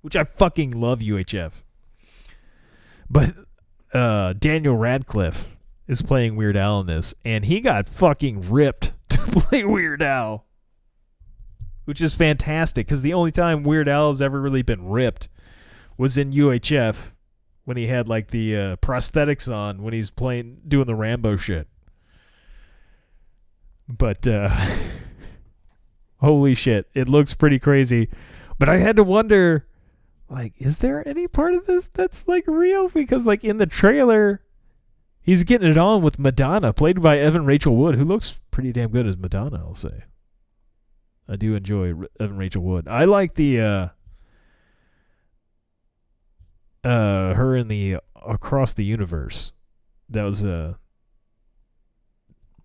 which I fucking love UHF. But uh Daniel Radcliffe is playing Weird Al in this, and he got fucking ripped to play Weird Al, which is fantastic because the only time Weird Al has ever really been ripped was in UHF when he had like the uh, prosthetics on when he's playing doing the Rambo shit. But uh, holy shit, it looks pretty crazy. But I had to wonder like, is there any part of this that's like real? Because like in the trailer, he's getting it on with Madonna, played by Evan Rachel Wood, who looks pretty damn good as Madonna. I'll say. I do enjoy Evan Rachel Wood. I like the uh, uh, her in the Across the Universe. That was uh,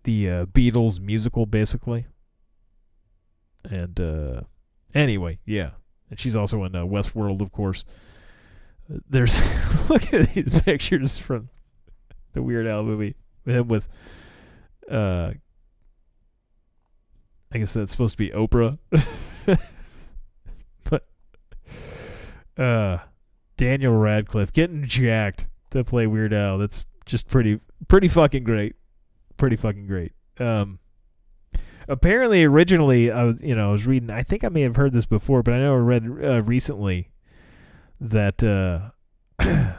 the uh, Beatles musical, basically. And uh, anyway, yeah, and she's also in uh, Westworld, of course. There's look at these pictures from the Weird Al movie with uh I guess that's supposed to be Oprah. but uh Daniel Radcliffe getting jacked to play Weird Al. That's just pretty pretty fucking great. Pretty fucking great. Um apparently originally I was you know I was reading I think I may have heard this before but I know I read uh, recently that uh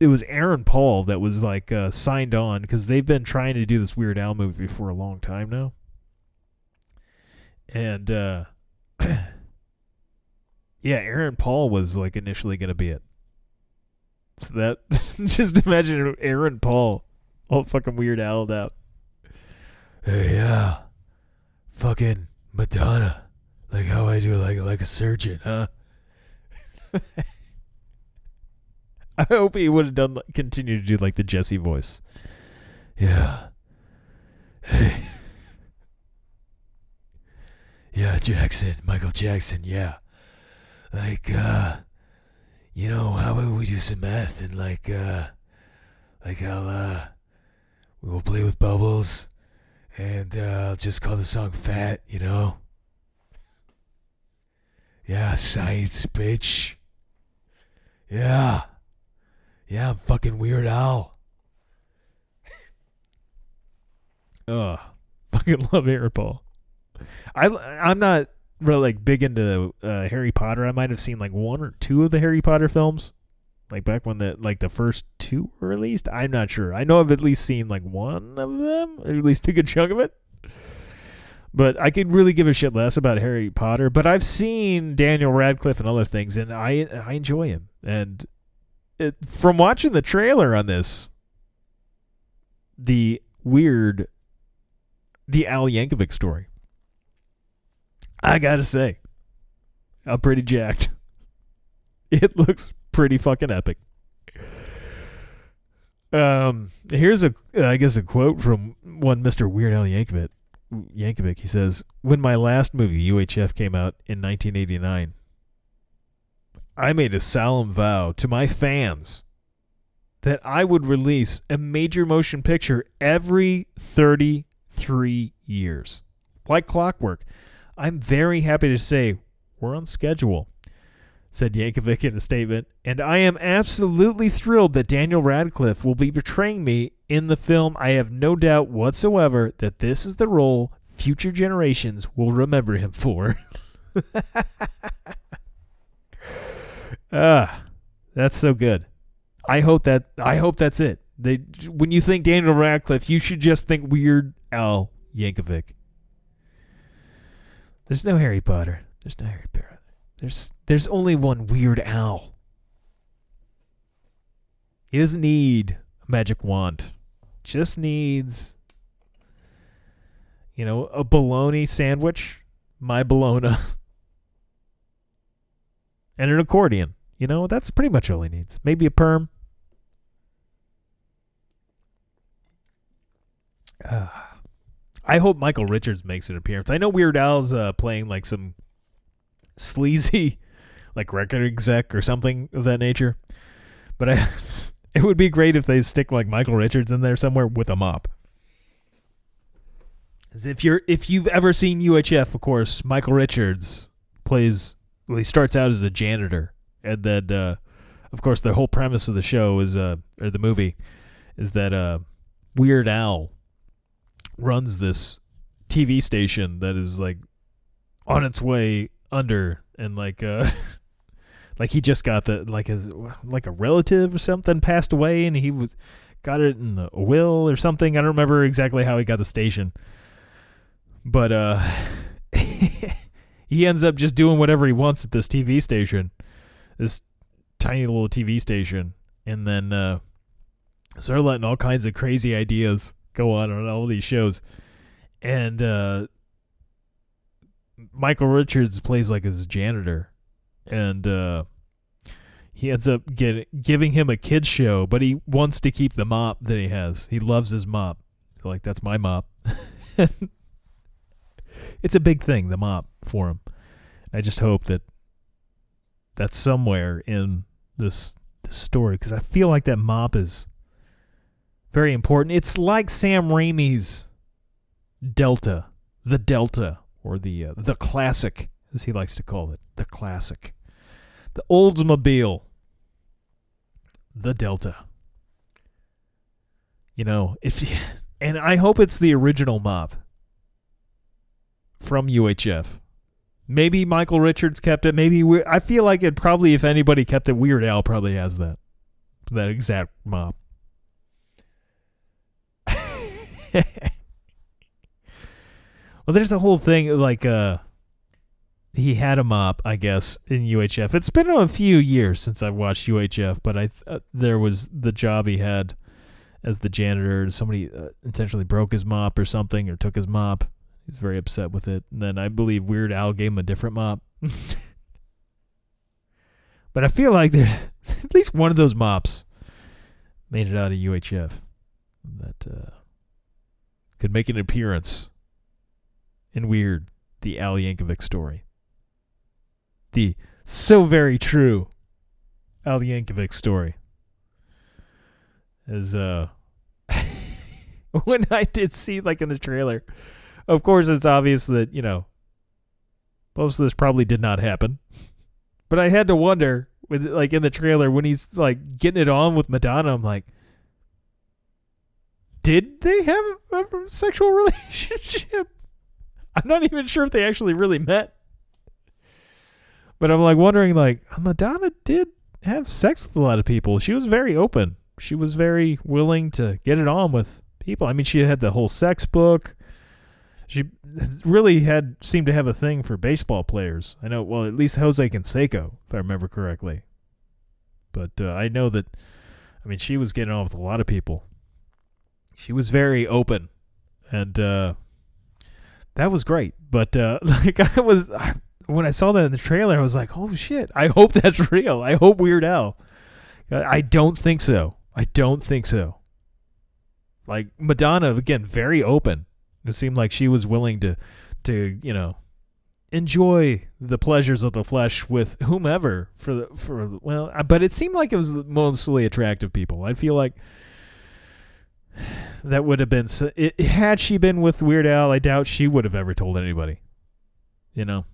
it was Aaron Paul that was like uh, signed on because they've been trying to do this Weird Al movie for a long time now, and uh, yeah, Aaron Paul was like initially gonna be it. So that just imagine Aaron Paul all fucking Weird Al out. Hey, yeah, fucking Madonna, like how I do, like like a surgeon, huh? I hope he would have done like, continue to do like the Jesse voice. Yeah. Hey. Yeah, Jackson, Michael Jackson, yeah. Like uh you know, how about we do some math and like uh like I'll uh we'll play with bubbles and uh I'll just call the song fat, you know? Yeah, science bitch. Yeah. Yeah, I'm fucking Weird Al. Ugh. Fucking love Paul. I, I'm not really like big into uh, Harry Potter. I might have seen like one or two of the Harry Potter films. Like back when the like the first two were released. I'm not sure. I know I've at least seen like one of them, or at least a good chunk of it. But I could really give a shit less about Harry Potter. But I've seen Daniel Radcliffe and other things, and I I enjoy him. And it, from watching the trailer on this, the weird, the Al Yankovic story, I gotta say, I'm pretty jacked. It looks pretty fucking epic. Um, here's a, I guess, a quote from one Mr. Weird Al Yankovic. Yankovic. He says, "When my last movie UHF came out in 1989." I made a solemn vow to my fans that I would release a major motion picture every 33 years. Like clockwork. I'm very happy to say we're on schedule, said Yankovic in a statement, and I am absolutely thrilled that Daniel Radcliffe will be portraying me in the film. I have no doubt whatsoever that this is the role future generations will remember him for. Ah, that's so good. I hope that I hope that's it. They when you think Daniel Radcliffe, you should just think Weird Al Yankovic. There's no Harry Potter. There's no Harry Potter. There's there's only one Weird Al. He doesn't need a magic wand. Just needs you know, a bologna sandwich, my bologna, and an accordion. You know, that's pretty much all he needs. Maybe a perm. Uh, I hope Michael Richards makes an appearance. I know Weird Al's uh, playing like some sleazy, like record exec or something of that nature. But I, it would be great if they stick like Michael Richards in there somewhere with a mop. As if you're if you've ever seen UHF, of course, Michael Richards plays. Well, he starts out as a janitor, and then, uh, of course, the whole premise of the show is, uh, or the movie, is that uh, Weird Al runs this TV station that is like on its way under, and like, uh, like he just got the like his like a relative or something passed away, and he was got it in a will or something. I don't remember exactly how he got the station, but uh. he ends up just doing whatever he wants at this TV station, this tiny little TV station, and then uh, started letting all kinds of crazy ideas go on on all these shows, and uh, Michael Richards plays like his janitor, and uh, he ends up get, giving him a kids show, but he wants to keep the mop that he has. He loves his mop. Like that's my mop. it's a big thing, the mop for him. I just hope that that's somewhere in this, this story because I feel like that mop is very important. It's like Sam Raimi's Delta, the Delta, or the uh, the classic, as he likes to call it, the classic, the Oldsmobile, the Delta. You know, if and I hope it's the original mop from UHF. Maybe Michael Richards kept it. Maybe I feel like it probably, if anybody kept it, Weird Al probably has that, that exact mop. Well, there's a whole thing like uh, he had a mop, I guess, in UHF. It's been a few years since I've watched UHF, but I uh, there was the job he had as the janitor. Somebody uh, intentionally broke his mop or something, or took his mop. He's very upset with it. And then I believe Weird Al gave him a different mop. but I feel like there's at least one of those mops made it out of UHF that uh, could make an appearance in Weird, the Al Yankovic story. The so very true Al Yankovic story. As uh when I did see like in the trailer of course, it's obvious that, you know, most of this probably did not happen. But I had to wonder, with like in the trailer, when he's like getting it on with Madonna, I'm like, did they have a, sexual relationship? I'm not even sure if they actually really met. But I'm like wondering, like, Madonna did have sex with a lot of people. She was very open. She was very willing to get it on with people. I mean, she had the whole sex book she really had seemed to have a thing for baseball players. I know, well, at least Jose Canseco, if I remember correctly. But uh, I know that, I mean, she was getting off with a lot of people. She was very open, and uh, that was great. But uh, like, I was when I saw that in the trailer, I was like, "Oh shit! I hope that's real. I hope Weird Al." I don't think so. I don't think so. Like Madonna again, very open it seemed like she was willing to, to you know, enjoy the pleasures of the flesh with whomever for the for well, uh, but it seemed like it was mostly attractive people. I feel like that would have been it, had she been with Weird Al. I doubt she would have ever told anybody. You know,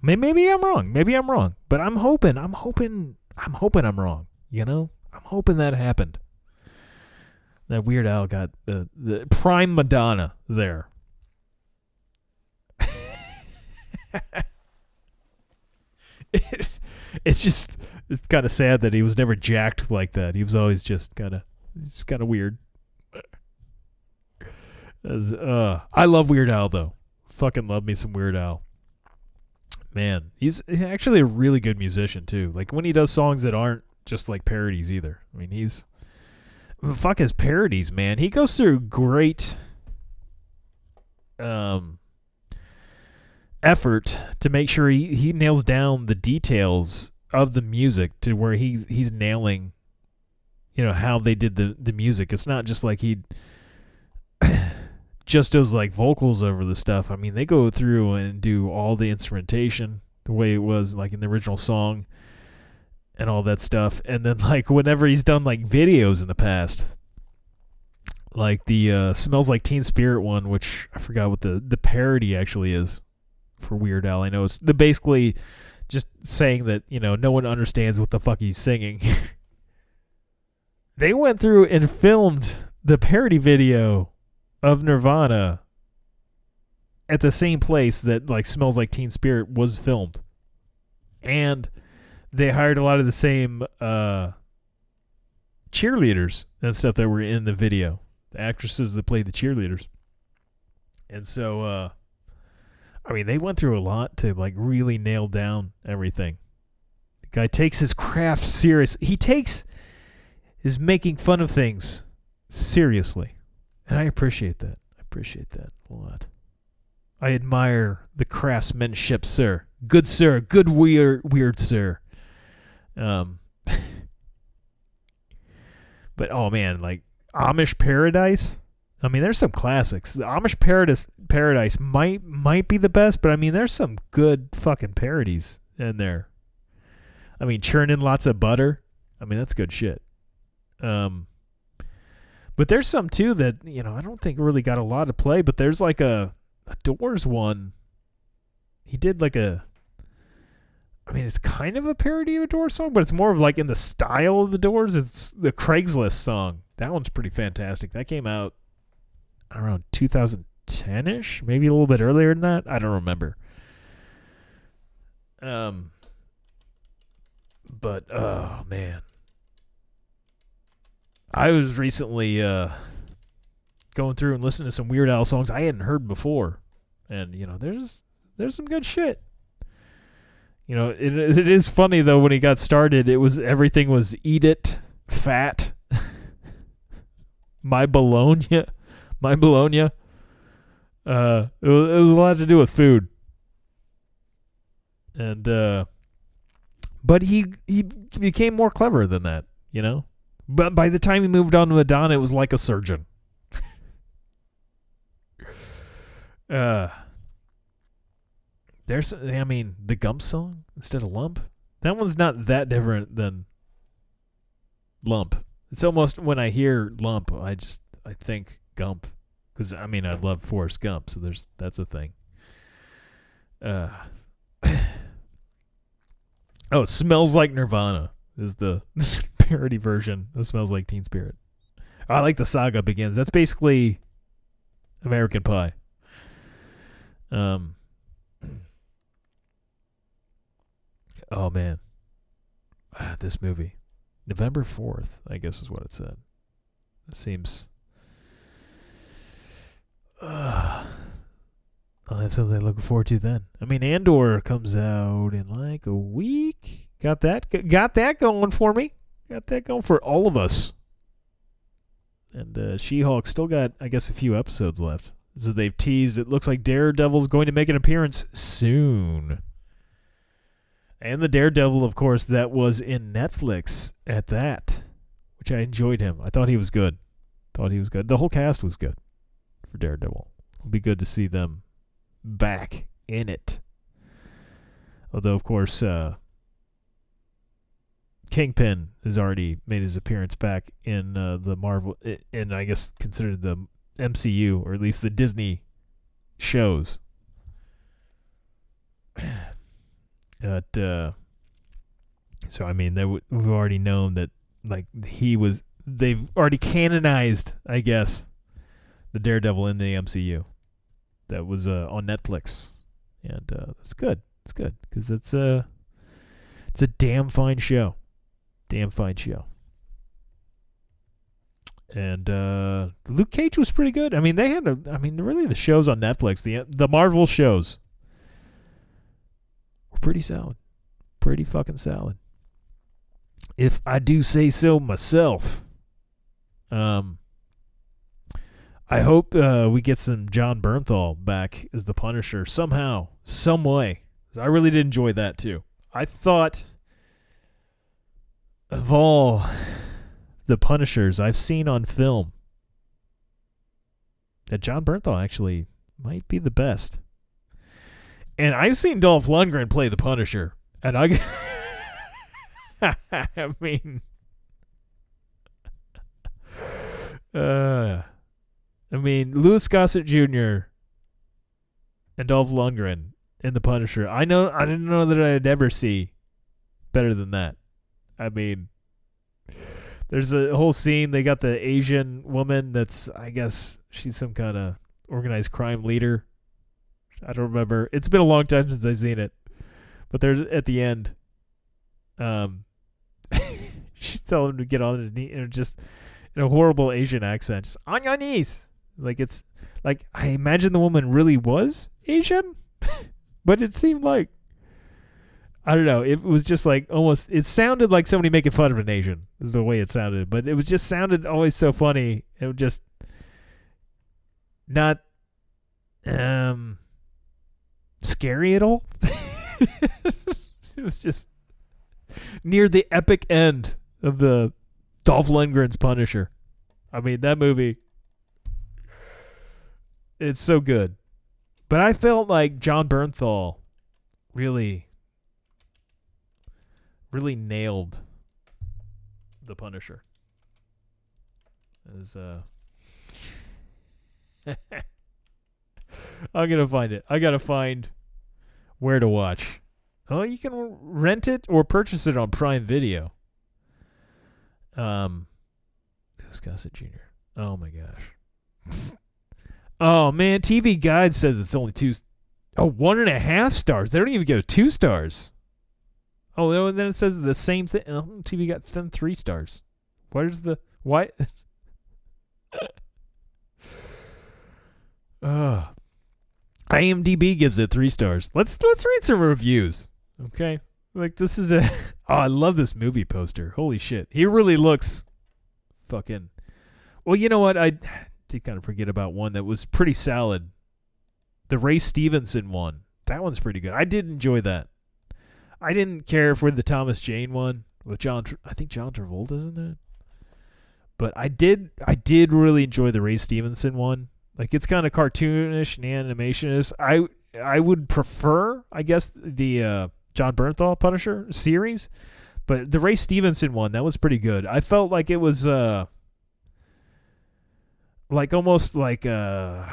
maybe, maybe I'm wrong. Maybe I'm wrong, but I'm hoping. I'm hoping. I'm hoping I'm wrong. You know, I'm hoping that happened that Weird Al got the the prime Madonna there. it, it's just it's kind of sad that he was never jacked like that. He was always just kind of just kind of weird. As, uh, I love Weird Al though. Fucking love me some Weird Al. Man, he's actually a really good musician too. Like when he does songs that aren't just like parodies either. I mean, he's fuck his parodies, man. He goes through great um effort to make sure he, he nails down the details of the music to where he's he's nailing you know how they did the the music. It's not just like he just does like vocals over the stuff. I mean, they go through and do all the instrumentation the way it was like in the original song and all that stuff. And then like whenever he's done like videos in the past, like the uh, smells like Teen Spirit one, which I forgot what the the parody actually is for Weird Al. I know it's the basically just saying that you know no one understands what the fuck he's singing. they went through and filmed the parody video of Nirvana at the same place that like smells like Teen Spirit was filmed, and they hired a lot of the same uh, cheerleaders and stuff that were in the video, the actresses that played the cheerleaders. And so uh, I mean, they went through a lot to like really nail down everything. The guy takes his craft serious. He takes his making fun of things seriously, and I appreciate that. I appreciate that a lot. I admire the craftsmanship, sir. Good sir, good weird, weird sir. Um, but oh man, like Amish Paradise. I mean, there's some classics. The Amish Paradise Paradise might might be the best, but I mean, there's some good fucking parodies in there. I mean, churning lots of butter. I mean, that's good shit. Um, but there's some too that you know I don't think really got a lot of play. But there's like a, a Doors one. He did like a. I mean, it's kind of a parody of a Doors song, but it's more of like in the style of the Doors. It's the Craigslist song. That one's pretty fantastic. That came out around 2010 ish, maybe a little bit earlier than that. I don't remember. Um, but oh man, I was recently uh going through and listening to some Weird Al songs I hadn't heard before, and you know, there's there's some good shit. You know, it it is funny though when he got started, it was everything was eat it, fat, my bologna, my bologna. Uh, it was, it was a lot to do with food, and uh, but he he became more clever than that, you know. But by the time he moved on to Madonna, it was like a surgeon. uh, there's, I mean, the Gump song instead of Lump. That one's not that different than Lump. It's almost when I hear Lump, I just I think Gump, because I mean I love Forrest Gump, so there's that's a thing. Uh, oh, smells like Nirvana is the parody version of Smells Like Teen Spirit. I like the saga begins. That's basically American Pie. Um. Oh man, this movie, November fourth, I guess is what it said. It seems. Uh, I'll have something to look forward to then. I mean, Andor comes out in like a week. Got that? Got that going for me. Got that going for all of us. And uh, She-Hulk still got, I guess, a few episodes left. So they've teased. It looks like Daredevil's going to make an appearance soon. And the Daredevil, of course, that was in Netflix at that, which I enjoyed him. I thought he was good. Thought he was good. The whole cast was good for Daredevil. It'll be good to see them back in it. Although, of course, uh, Kingpin has already made his appearance back in uh, the Marvel, in I guess considered the MCU or at least the Disney shows. But uh, so I mean, w- we've already known that like he was. They've already canonized, I guess, the Daredevil in the MCU. That was uh, on Netflix, and uh, that's good. It's good because it's a it's a damn fine show, damn fine show. And uh, Luke Cage was pretty good. I mean, they had a. I mean, really, the shows on Netflix, the the Marvel shows, were pretty solid, pretty fucking solid. If I do say so myself. Um, I hope uh, we get some Jon Bernthal back as the Punisher somehow, some way. I really did enjoy that too. I thought of all the Punishers I've seen on film, that Jon Bernthal actually might be the best. And I've seen Dolph Lundgren play the Punisher, and I, I mean, uh, I mean, Louis Gossett Jr. and Dolph Lundgren in The Punisher. I know I didn't know that I'd ever see better than that. I mean, there's a whole scene. They got the Asian woman that's, I guess, she's some kind of organized crime leader. I don't remember. It's been a long time since I've seen it. But there's at the end, um, she's telling him to get on his knee and just in a horrible Asian accent, just on your knees. Like it's like I imagine the woman really was Asian. but it seemed like I don't know. It was just like almost. It sounded like somebody making fun of an Asian. Is the way it sounded, but it was just sounded always so funny. It was just not um scary at all. it was just near the epic end of the Dolph Lundgren's Punisher. I mean, that movie. It's so good, but I felt like Jon Bernthal really really nailed the Punisher. As uh I'm gonna find it. I gotta find where to watch. Oh, you can rent it or purchase it on Prime Video. Um, Louis Gossett Jr. Oh my gosh. oh man, TV Guide says it's only two. Oh, one and a half stars. They don't even go two stars. Oh, then it says the same thing. Oh, TV got then three stars. Where's the why? uh, IMDb gives it three stars. Let's let's read some reviews. Okay, like this is a. Oh, I love this movie poster. Holy shit, he really looks fucking. Well, you know what? I did kind of forget about one that was pretty solid. The Ray Stevenson one. That one's pretty good. I did enjoy that. I didn't care for the Thomas Jane one with John. I think John Travolta's in that. But I did. I did really enjoy the Ray Stevenson one. Like it's kind of cartoonish and animationish. I I would prefer, I guess, the uh, Jon Bernthal Punisher series, but the Ray Stevenson one that was pretty good. I felt like it was uh like almost like uh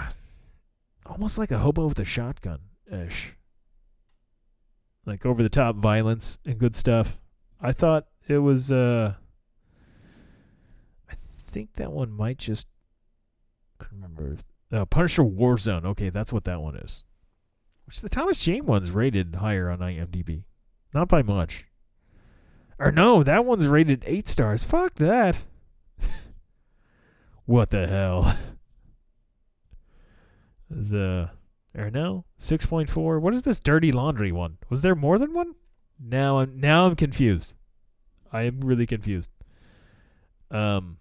almost like a hobo with a shotgun ish. Like over the top violence and good stuff. I thought it was uh I think that one might just I remember uh, Punisher Warzone. Okay, that's what that one is. Which the Thomas Jane one's rated higher on IMDb. Not by much. Or no, that one's rated eight stars. Fuck that. what the hell? is uh or no? Six point four. What is this dirty laundry one? Was there more than one? Now I'm now I'm confused. I am really confused. Um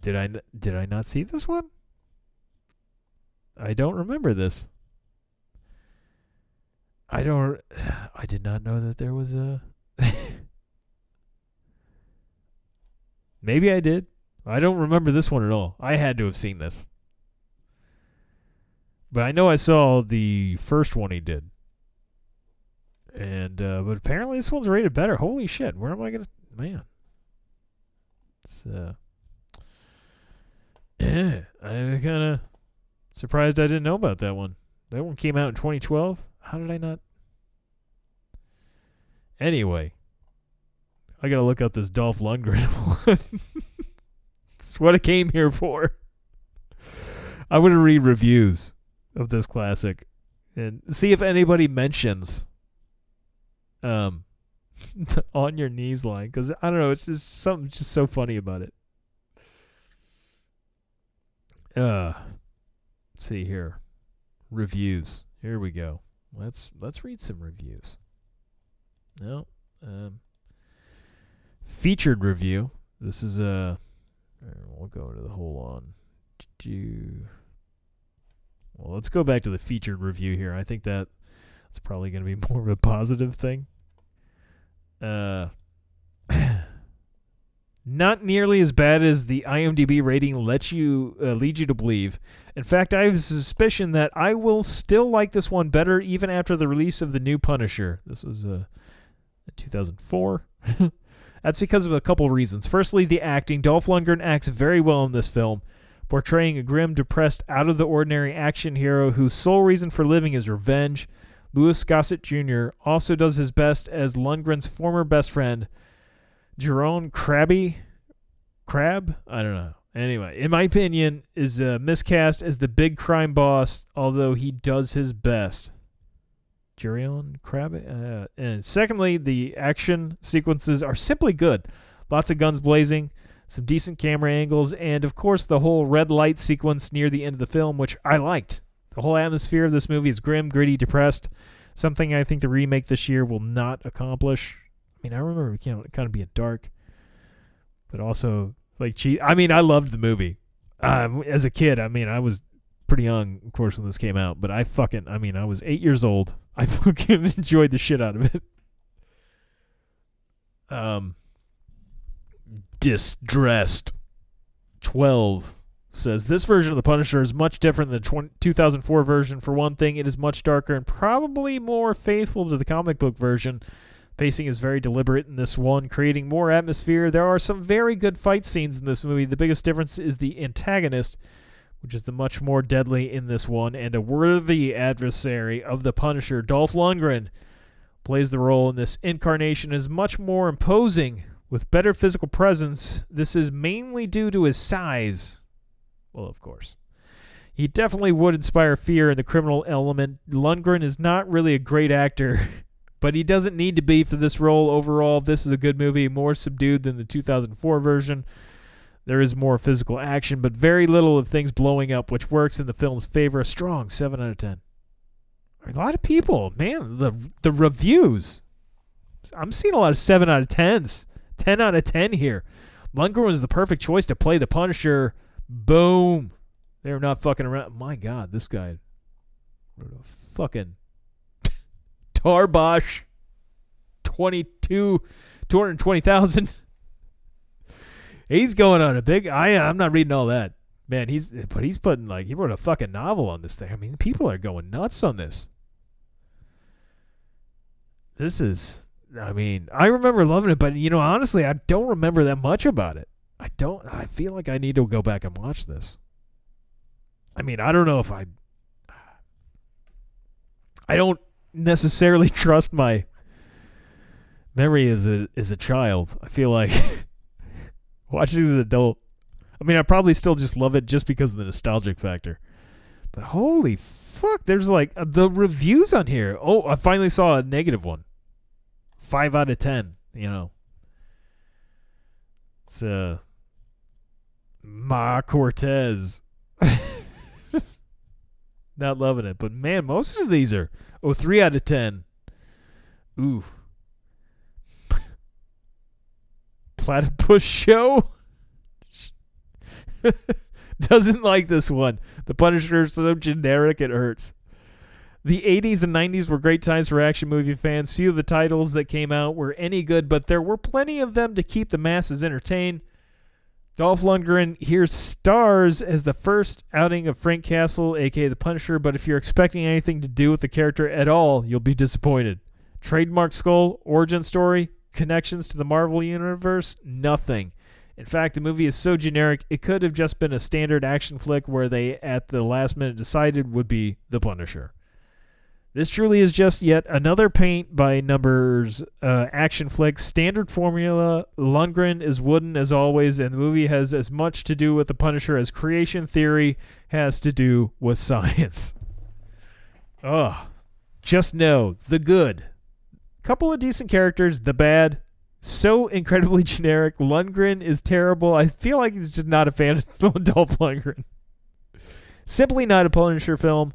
did I did I not see this one? I don't remember this. I don't. I did not know that there was a. Maybe I did. I don't remember this one at all. I had to have seen this. But I know I saw the first one he did. And uh, but apparently this one's rated better. Holy shit! Where am I gonna man? It's uh. I'm kind of surprised I didn't know about that one. That one came out in 2012. How did I not? Anyway, I gotta look up this Dolph Lundgren one. That's what I came here for. I'm gonna read reviews of this classic and see if anybody mentions um on your knees line because I don't know, it's just something just so funny about it. Uh, see here, reviews. Here we go. Let's let's read some reviews. No, um, featured review. This is a. we'll go to the whole on. You? Well, let's go back to the featured review here. I think that it's probably going to be more of a positive thing. Uh, not nearly as bad as the IMDb rating lets you uh, lead you to believe. In fact, I have a suspicion that I will still like this one better even after the release of the new Punisher. This was uh, 2004. That's because of a couple reasons. Firstly, the acting. Dolph Lundgren acts very well in this film, portraying a grim, depressed, out of the ordinary action hero whose sole reason for living is revenge. Louis Gossett Jr. also does his best as Lundgren's former best friend, Jerome Krabby. Crab? I don't know. Anyway, in my opinion, is uh, miscast as the big crime boss, although he does his best. Jurion Crab. Uh, and secondly, the action sequences are simply good. Lots of guns blazing, some decent camera angles, and of course the whole red light sequence near the end of the film, which I liked. The whole atmosphere of this movie is grim, gritty, depressed. Something I think the remake this year will not accomplish. I mean, I remember you know it kind of being dark, but also like I mean, I loved the movie. Um, as a kid, I mean, I was pretty young, of course, when this came out, but I fucking, I mean, I was eight years old. I fucking enjoyed the shit out of it. Um, distressed. Twelve says this version of the Punisher is much different than the 20, 2004 version. For one thing, it is much darker and probably more faithful to the comic book version. Pacing is very deliberate in this one, creating more atmosphere. There are some very good fight scenes in this movie. The biggest difference is the antagonist, which is the much more deadly in this one, and a worthy adversary of the Punisher. Dolph Lundgren plays the role in this incarnation is much more imposing with better physical presence. This is mainly due to his size. Well, of course. He definitely would inspire fear in the criminal element. Lundgren is not really a great actor, but he doesn't need to be for this role. Overall, this is a good movie, more subdued than the 2004 version. There is more physical action, but very little of things blowing up, which works in the film's favor. A strong 7 out of 10. A lot of people, man, the the reviews. I'm seeing a lot of 7 out of 10s. 10 out of 10 here. Lundgren was the perfect choice to play the Punisher. Boom. They're not fucking around. My God, this guy. wrote a Fucking Tarbosh. 22, 220,000. He's going on a big. I I'm not reading all that, man. He's but he's putting like he wrote a fucking novel on this thing. I mean, people are going nuts on this. This is. I mean, I remember loving it, but you know, honestly, I don't remember that much about it. I don't. I feel like I need to go back and watch this. I mean, I don't know if I. I don't necessarily trust my memory as a as a child. I feel like watching as an adult. I mean, I probably still just love it just because of the nostalgic factor. But holy fuck, there's like uh, the reviews on here. Oh, I finally saw a negative one. Five out of ten. You know, it's uh, Ma Cortez. Not loving it, but man, most of these are oh three out of ten. Ooh. Platypus show doesn't like this one. The Punisher is so generic it hurts. The 80s and 90s were great times for action movie fans. Few of the titles that came out were any good, but there were plenty of them to keep the masses entertained. Dolph Lundgren here stars as the first outing of Frank Castle, aka the Punisher, but if you're expecting anything to do with the character at all, you'll be disappointed. Trademark skull, origin story, connections to the Marvel Universe, nothing. In fact, the movie is so generic, it could have just been a standard action flick where they, at the last minute, decided would be The Punisher. This truly is just yet another paint by numbers uh, action flick. Standard formula. Lundgren is wooden as always, and the movie has as much to do with The Punisher as creation theory has to do with science. Ugh. Just know the good. Couple of decent characters, the bad, so incredibly generic. Lundgren is terrible. I feel like he's just not a fan of Dolph Lundgren. Simply not a Punisher film.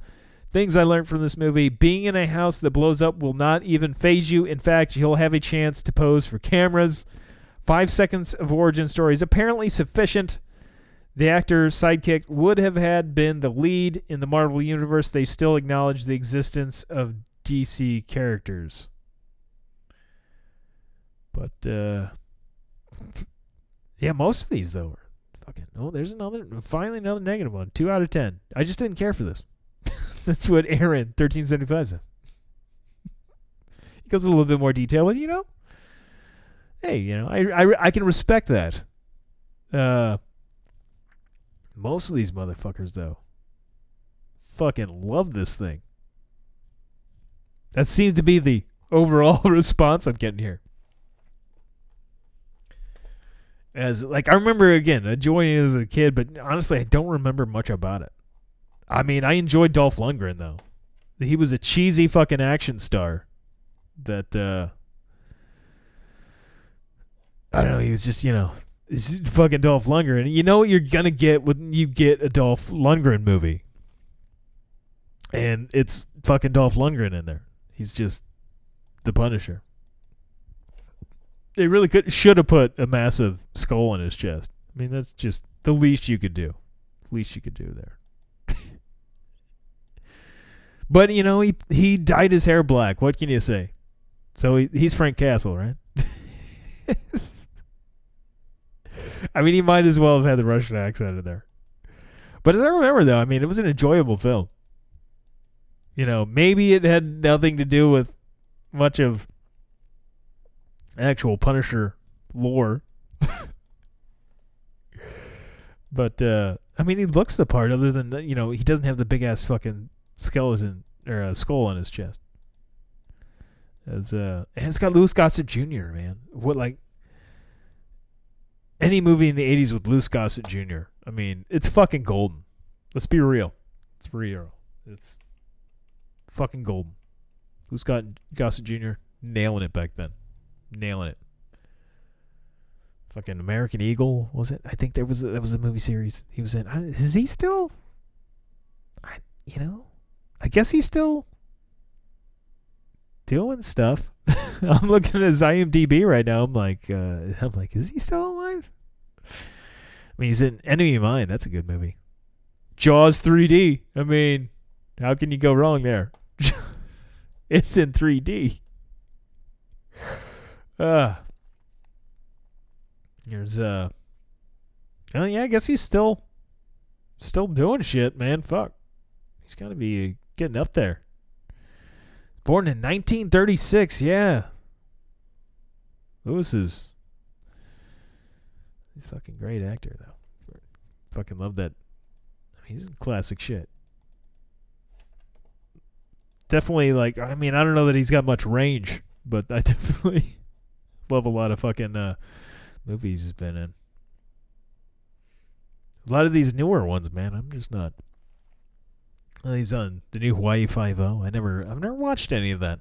Things I learned from this movie being in a house that blows up will not even phase you. In fact, you'll have a chance to pose for cameras. Five seconds of origin story is apparently sufficient. The actor's sidekick would have had been the lead in the Marvel Universe. They still acknowledge the existence of DC characters. But uh yeah, most of these though are fucking. Oh, there's another. Finally, another negative one. Two out of ten. I just didn't care for this. That's what Aaron thirteen seventy five said. He goes a little bit more detail, but you know, hey, you know, I I I can respect that. Uh, most of these motherfuckers though, fucking love this thing. That seems to be the overall response I'm getting here. As like I remember again enjoying it as a kid, but honestly I don't remember much about it. I mean, I enjoyed Dolph Lundgren though. He was a cheesy fucking action star. That uh I don't know, he was just, you know, fucking Dolph Lundgren. You know what you're gonna get when you get a Dolph Lundgren movie. and it's fucking Dolph Lundgren in there. He's just the Punisher. They really could should have put a massive skull on his chest. I mean, that's just the least you could do. Least you could do there. But you know, he he dyed his hair black. What can you say? So he, he's Frank Castle, right? I mean, he might as well have had the Russian accent in there. But as I remember, though, I mean, it was an enjoyable film. You know, maybe it had nothing to do with much of actual Punisher lore. but uh I mean, he looks the part. Other than you know, he doesn't have the big ass fucking skeleton or a skull on his chest. As uh, and it's got Louis Gossett Jr. Man, what like any movie in the '80s with Louis Gossett Jr. I mean, it's fucking golden. Let's be real. It's real. It's fucking golden. Louis Gossett Jr. nailing it back then, nailing it. Fucking American Eagle was it? I think there was a, that was a movie series he was in. I, is he still? I you know, I guess he's still doing stuff. I'm looking at his IMDb right now. I'm like, uh, I'm like, is he still alive? I mean, he's in Enemy of Mine. That's a good movie. Jaws 3D. I mean, how can you go wrong there? it's in 3D. Uh, there's uh, oh yeah, I guess he's still, still doing shit, man. Fuck, he's got to be getting up there. Born in 1936, yeah. Louis is he's a fucking great actor though. Fucking love that. I mean, he's classic shit. Definitely like I mean, I don't know that he's got much range, but I definitely love a lot of fucking uh movies he's been in. A lot of these newer ones, man, I'm just not He's on the new Hawaii Five O. I never, I've never watched any of that.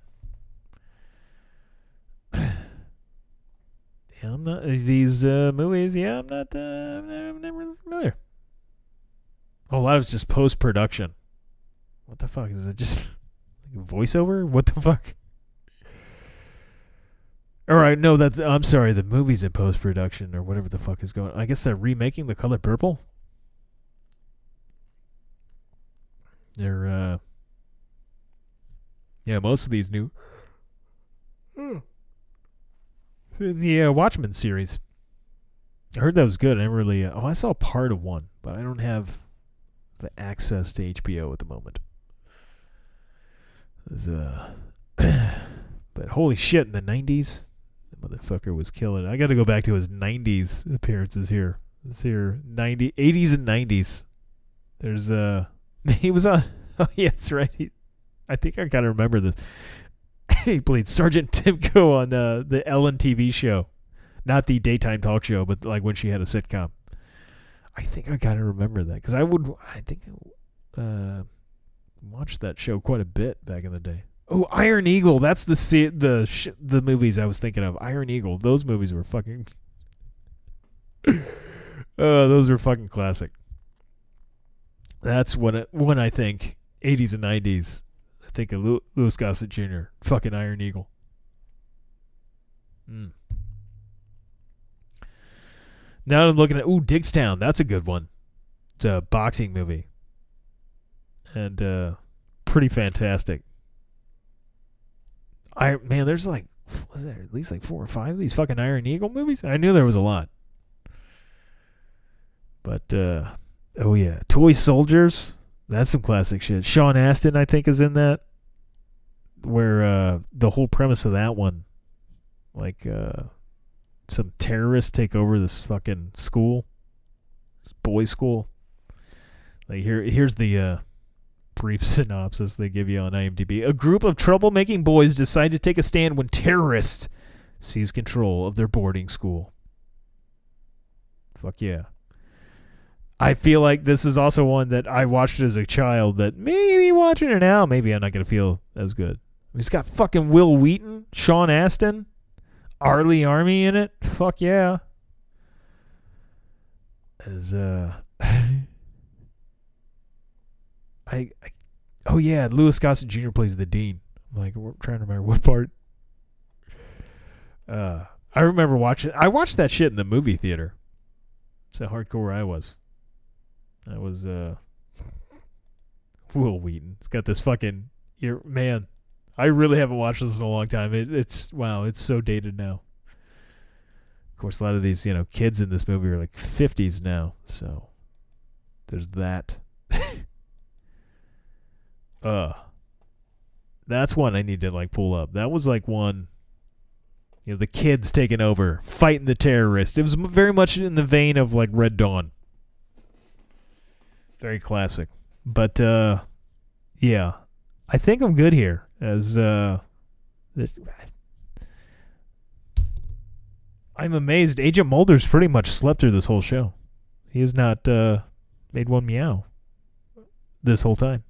yeah, I'm not these uh, movies. Yeah, I'm not. Uh, I'm never, I'm never familiar. Oh, a lot of it's just post production. What the fuck is it? Just like voiceover? What the fuck? All right, no, that's. I'm sorry. The movie's in post production or whatever the fuck is going. I guess they're remaking The Color Purple. They're uh Yeah, most of these new in the uh, Watchmen series. I heard that was good. I never really uh, Oh, I saw part of one, but I don't have the access to HBO at the moment. There's, uh but holy shit in the 90s, the motherfucker was killing. I got to go back to his 90s appearances here. Let's here 90 80s and 90s. There's uh he was on. Oh, yeah, that's right. He, I think I gotta remember this. he played Sergeant Timko on uh, the Ellen TV show, not the daytime talk show, but like when she had a sitcom. I think I gotta remember that because I would. I think uh, watched that show quite a bit back in the day. Oh, Iron Eagle. That's the the sh- the movies I was thinking of. Iron Eagle. Those movies were fucking. uh, those were fucking classic. That's when it, when I think 80s and 90s. I think of Louis Gossett Jr. Fucking Iron Eagle. Mm. Now I'm looking at ooh Diggstown. That's a good one. It's a boxing movie, and uh, pretty fantastic. I man, there's like was there at least like four or five of these fucking Iron Eagle movies? I knew there was a lot. But uh oh yeah, Toy Soldiers. That's some classic shit. Sean Astin, I think, is in that. Where uh the whole premise of that one, like uh some terrorists take over this fucking school, this boys' school. Like here, here's the uh, brief synopsis they give you on IMDb. A group of troublemaking boys decide to take a stand when terrorists seize control of their boarding school. Fuck yeah. I feel like this is also one that I watched as a child that maybe watching it now, maybe I'm not going to feel as good. He's got fucking Wil Wheaton, Sean Astin, R. Lee Ermey in it. Fuck yeah. As uh I, I Oh yeah, Louis Gossett Jr. plays the dean. I'm like, trying to remember what part. Uh, I remember watching. I watched that shit in the movie theater. That's how hardcore I was. That was uh, Wil Wheaton. It's got this fucking ear. Man, I really haven't watched this in a long time. It, it's wow, it's so dated now. Of course, a lot of these you know kids in this movie are like fifties now, so there's that. uh, that's one I need to like pull up. That was like one. You know, the kids taking over, fighting the terrorists. It was very much in the vein of like Red Dawn. Very classic. But uh yeah. I think I'm good here as uh this I'm amazed Agent Mulder's pretty much slept through this whole show. He has not uh made one meow this whole time.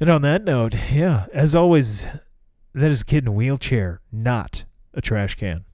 And on that note, yeah, as always, that is a kid in a wheelchair, not a trash can.